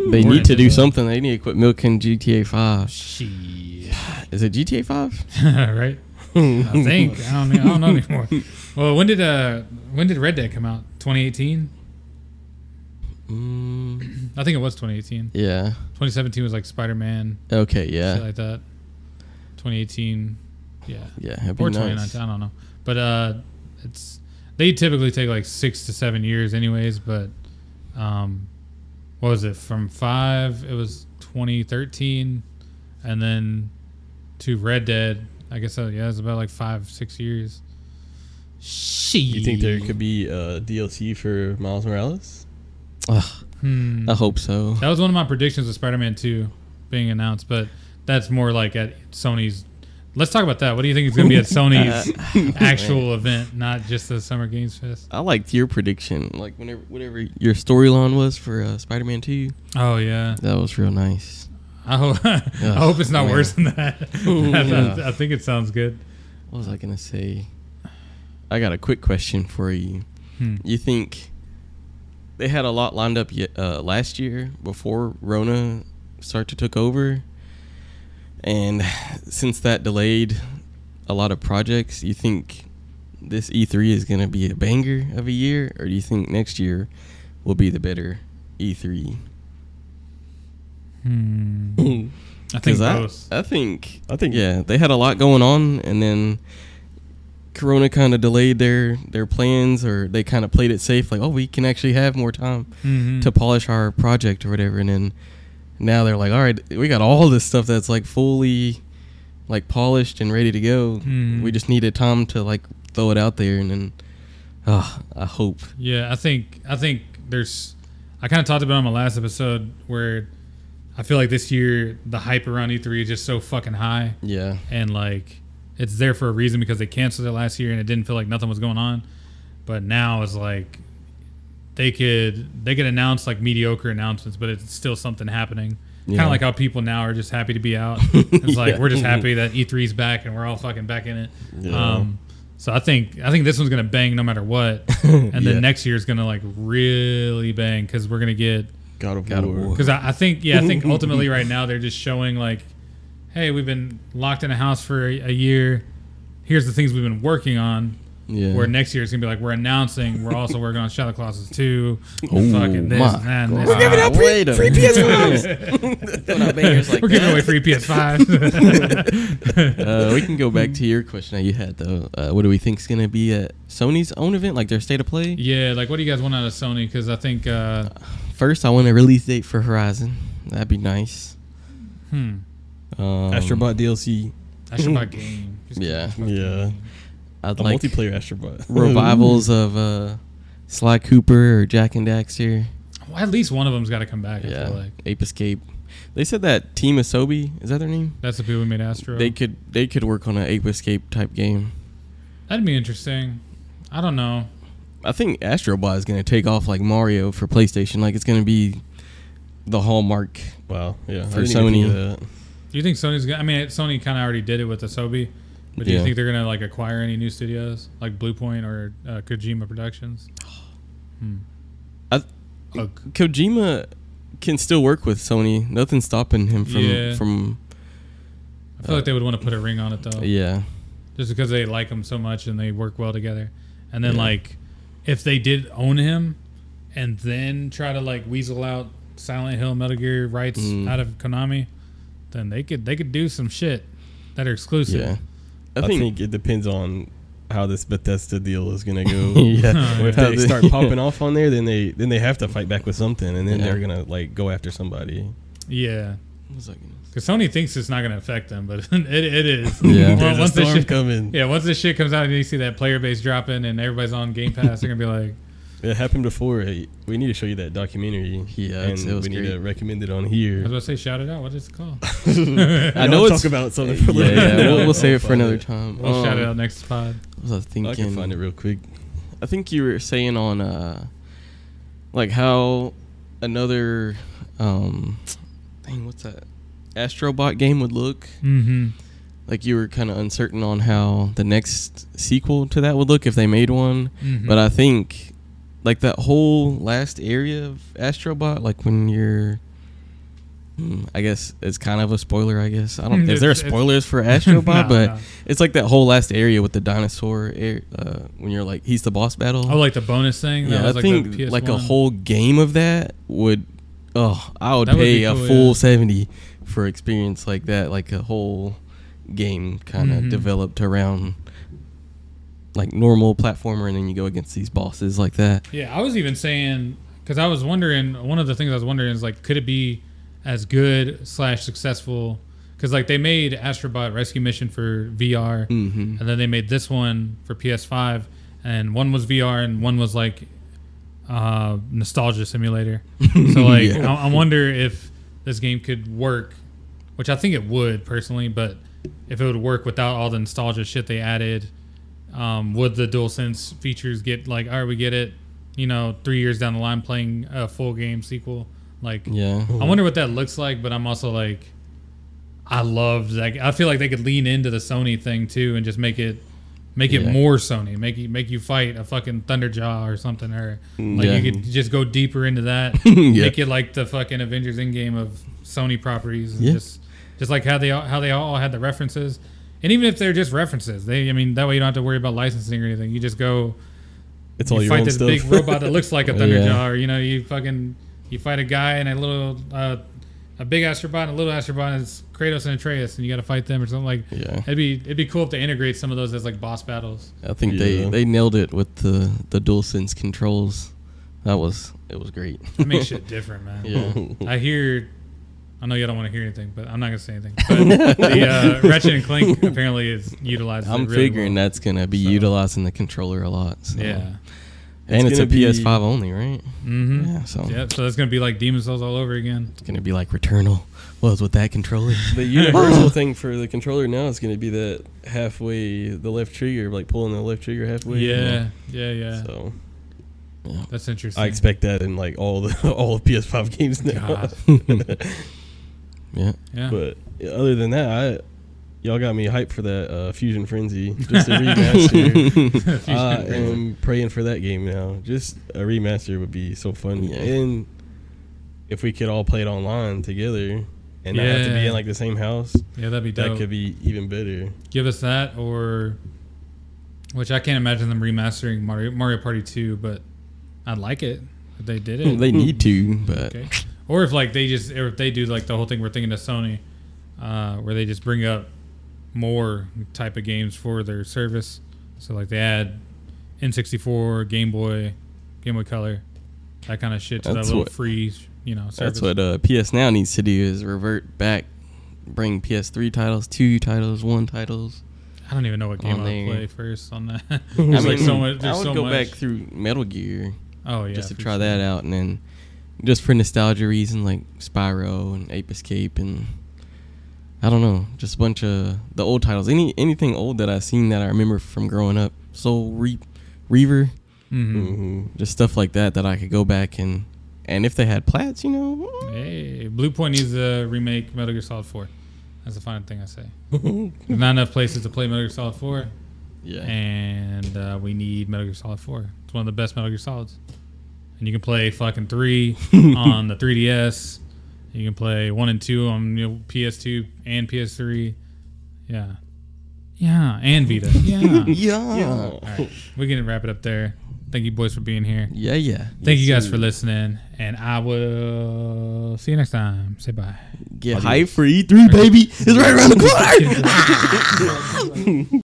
They More need to do Nintendo. something. They need to quit milking GTA Five. Shit. Is it GTA Five? right? I <laughs> think I don't. I don't know anymore. Well, when did uh when did Red Dead come out? 2018. Mm, I think it was 2018. yeah. 2017 was like Spider Man, Okay. Yeah. like that. 2018, yeah, Yeah. Or nice. 2019. I don't know, but uh, it's they typically take like six to seven years, anyways. But um, what was it from five? It was 2013, and then to Red Dead. I guess uh, yeah, it's about like five, six years. She. You think there could be a DLC for Miles Morales? Ugh, Hmm. I hope so. That was one of my predictions of Spider-Man 2 being announced, but that's more like at Sony's. Let's talk about that. What do you think is going to be at <laughs> Sony's <laughs> actual event, not just the Summer Games Fest? I liked your prediction. Like whenever, whatever your storyline was for uh, Spider-Man Two. Oh yeah, that was real nice. <laughs> I hope I hope it's not man. worse than that. <laughs> I, I think it sounds good. What was I gonna say? I got a quick question for you. Hmm. You think they had a lot lined up yet, uh, last year before Rona started to took over, and <sighs> since that delayed a lot of projects, you think this E3 is gonna be a banger of a year, or do you think next year will be the better E E3? Hmm. I think 'Cause I, both. I think I think yeah, they had a lot going on, and then Corona kind of delayed their their plans, or they kind of played it safe, like oh, we can actually have more time Mhm. to polish our project or whatever, and then now they're like, all right, we got all this stuff that's like fully like polished and ready to go. Mhm. We just needed time to like throw it out there, and then oh, I hope Yeah, I think I think there's. I kind of talked about it on my last episode where I feel like this year the hype around E3 is just so fucking high. yeah, and like it's there for a reason because they canceled it last year and it didn't feel like nothing was going on but now it's like they could they could announce like mediocre announcements but it's still something happening kind of like how people now are just happy to be out <laughs> it's like Yeah. we're just happy that e3's back and we're all fucking back in it Yeah. um so i think i think this one's gonna bang no matter what <laughs> and then Yeah. next year's gonna like really bang because we're gonna get God of God of War. War. because I, I think, yeah, I think <laughs> ultimately right now they're just showing like, hey, we've been locked in a house for a, a year. Here's the things we've been working on. yeah. Where next year it's gonna be like we're announcing we're <laughs> also working on Shadow Colossus two, Oh, fucking this my and that. And this. We're giving out free, free PS5s. <laughs> we're giving away free PS5. uh, we can go back to your question that you had though. Uh, what do we think is gonna be at Sony's own event, like their state of play? yeah, like what do you guys want out of Sony? Because I think, uh, First, I want a release date for Horizon. That'd be nice. hmm, Um, Astrobot DLC. I should game. Just Yeah. a fucking Yeah. game. I'd A like multiplayer Astrobot. <laughs> revivals of uh, Sly Cooper or Jak and Daxter. Well, at least one of them's got to come back. I Yeah, feel like Ape Escape. They said that Team Asobi is that their name? that's the people who made Astro. They could they could work on an Ape Escape type game. That'd be interesting. I don't know. I think Astrobot is gonna take off like Mario for PlayStation. Like it's gonna be the hallmark. Wow. Yeah. For I didn't even think Sony. Do you think Sony's gonna? I mean, Sony kind of already did it with Asobi, but do you think they're gonna like acquire any new studios like Bluepoint or uh, Kojima Productions? Hmm. I- Ugh. Kojima can still work with Sony. Nothing's stopping him from Yeah. from I feel like they would want to put a ring on it though, Uh, yeah. just because they like him so much and they work well together. And then Yeah. like, if they did own him, and then try to like weasel out Silent Hill, Metal Gear rights Mm. out of Konami, then they could they could do some shit that are exclusive. Yeah. I think, it depends on how this Bethesda deal is gonna go. <laughs> yeah. <laughs> Or if they they- start <laughs> popping off on there, then they then they have to fight back with something, and then Yeah. they're gonna like go after somebody. yeah. What was I gonna Because Sony thinks it's not going to affect them, but <laughs> it, it is. <laughs> Yeah. Well, once this storm shit, coming. yeah, once this shit comes out and you see that player base dropping and everybody's on Game Pass, they're gonna be like, <laughs> It happened before. Hey, We need to show you that documentary. Yeah, and it was we need to recommend it on here. I here. was about to say, shout it out. What is it called? I I know know it's- talk about something. For a yeah, little yeah, we'll, we'll save it for another it. time. We'll shout it Um, out next pod. What was I thinking? I can find it real quick. I think you were saying on uh like how another um dang what's that Astrobot game would look. Mm-hmm. Like you were kind of uncertain on how the next sequel to that would look if they made one. Mm-hmm. But I think like that whole last area of Astrobot, like when you're Hmm, I guess it's kind of a spoiler. I guess I don't. Mm, Is there spoilers for <laughs> Astrobot? No, but no. it's like that whole last area with the dinosaur. Air, uh, when you're like, he's the boss battle. Oh, like the bonus thing. That yeah, I was like think like a whole game of that would. Oh, I would That would pay a full yeah. seventy for experience like that. Like a whole game kind of Mhm. developed around like normal platformer, and then you go against these bosses like that. Yeah, I was even saying because I was wondering. One of the things I was wondering is like, could it be as good slash successful? Because like they made Astrobot Rescue Mission for VR, Mm-hmm. and then they made this one for PS5, and one was VR and one was like uh, nostalgia simulator. <laughs> So like, Yeah. I, I wonder if this game could work, which I think it would personally, but if it would work without all the nostalgia shit they added, um, would the DualSense features get like, all right, we get it, you know, three years down the line playing a full game sequel? Like, Yeah. I wonder what that looks like, but I'm also like, I loved like I feel like they could lean into the Sony thing too and just make it make it Yeah. more Sony, make you make you fight a fucking Thunderjaw or something, or like Yeah. you could just go deeper into that, <laughs> Yeah. make it like the fucking Avengers Endgame of Sony properties, and just just like how they all, how they all had the references, and even if they're just references, they I mean that way you don't have to worry about licensing or anything. You just go It's you all your fight own this stuff. big robot that looks like a. <laughs> Thunderjaw, or you know, you fucking you fight a guy in a little uh, a big astrobot and a little astrobot and it's Kratos and Atreus, and you got to fight them or something like. Yeah. It'd be it'd be cool if they integrate some of those as like boss battles. I think they, Yeah. they nailed it with the the DualSense controls. That was it was great. That makes shit different, man. <laughs> Yeah. <laughs> I hear. I know you don't want to hear anything, but I'm not gonna say anything. <laughs> But the uh, Ratchet and Clank apparently is utilized. I'm it really figuring well. that's gonna be So- utilizing the controller a lot. So. Yeah. And It's it's, a gonna be- PS5 only, right? Mm-hmm. Yeah, so Yeah. So that's gonna be like Demon Souls all over again. it's gonna be like Returnal was with that controller. <laughs> The universal <laughs> thing for the controller now is going to be that halfway, the left trigger, like pulling the left trigger halfway. Yeah. Yeah. Yeah. So That's interesting. I expect that in like all the <laughs> all of PS5 games now. Yeah, Yeah. But other than that, I y'all got me hyped for that uh, Fusion Frenzy, just a remaster. <laughs> I am praying for that game now. Just a remaster would be so fun, Yeah. and if we could all play it online together and not have to be in like the same house, yeah, that'd be dope. that could be even better. Give us that, or which I can't imagine them remastering Mario Mario Party Two, but I'd like it if they did it. <laughs> they need to, but okay. Or if like they just, or if they do like the whole thing we're thinking of Sony, uh, where they just bring up more type of games for their service. So like they add N64, Game Boy, Game Boy Color, that kind of shit to That's that little what- free, you know, service. that's what uh, PS Now needs to do is revert back, bring PS3 titles, two titles, one titles. I don't even know what game on I would play first on that. <laughs> <laughs> I There's like mean, so much. I There's would so go much. back through Metal Gear Oh yeah, just to try sure. that out, and then just for nostalgia reason, like Spyro and Ape Escape, and I don't know, just a bunch of the old titles. Any anything old that I've seen that I remember from growing up. Soul Re- Reaver, Mhm. hmm just stuff like that that I could go back and and if they had plats, you know, Hey, Bluepoint needs to remake Metal Gear Solid 4. That's the final thing I say. <laughs> There's not enough places to play Metal Gear Solid 4, yeah, and uh, we need Metal Gear Solid 4. It's one of the best Metal Gear Solids. And you can play fucking 3 <laughs> on the 3DS. You can play 1 and 2 on you know, PS2 and PS3. Yeah. Yeah, and Vita. <laughs> Yeah. yeah, All right, we're going to wrap it up there. Thank you, boys, for being here. yeah, yeah. Thank you Yes, guys sir. for listening, and I will see you next time. Say bye. Get hype for E3, baby. It's right around the corner. <laughs> <laughs>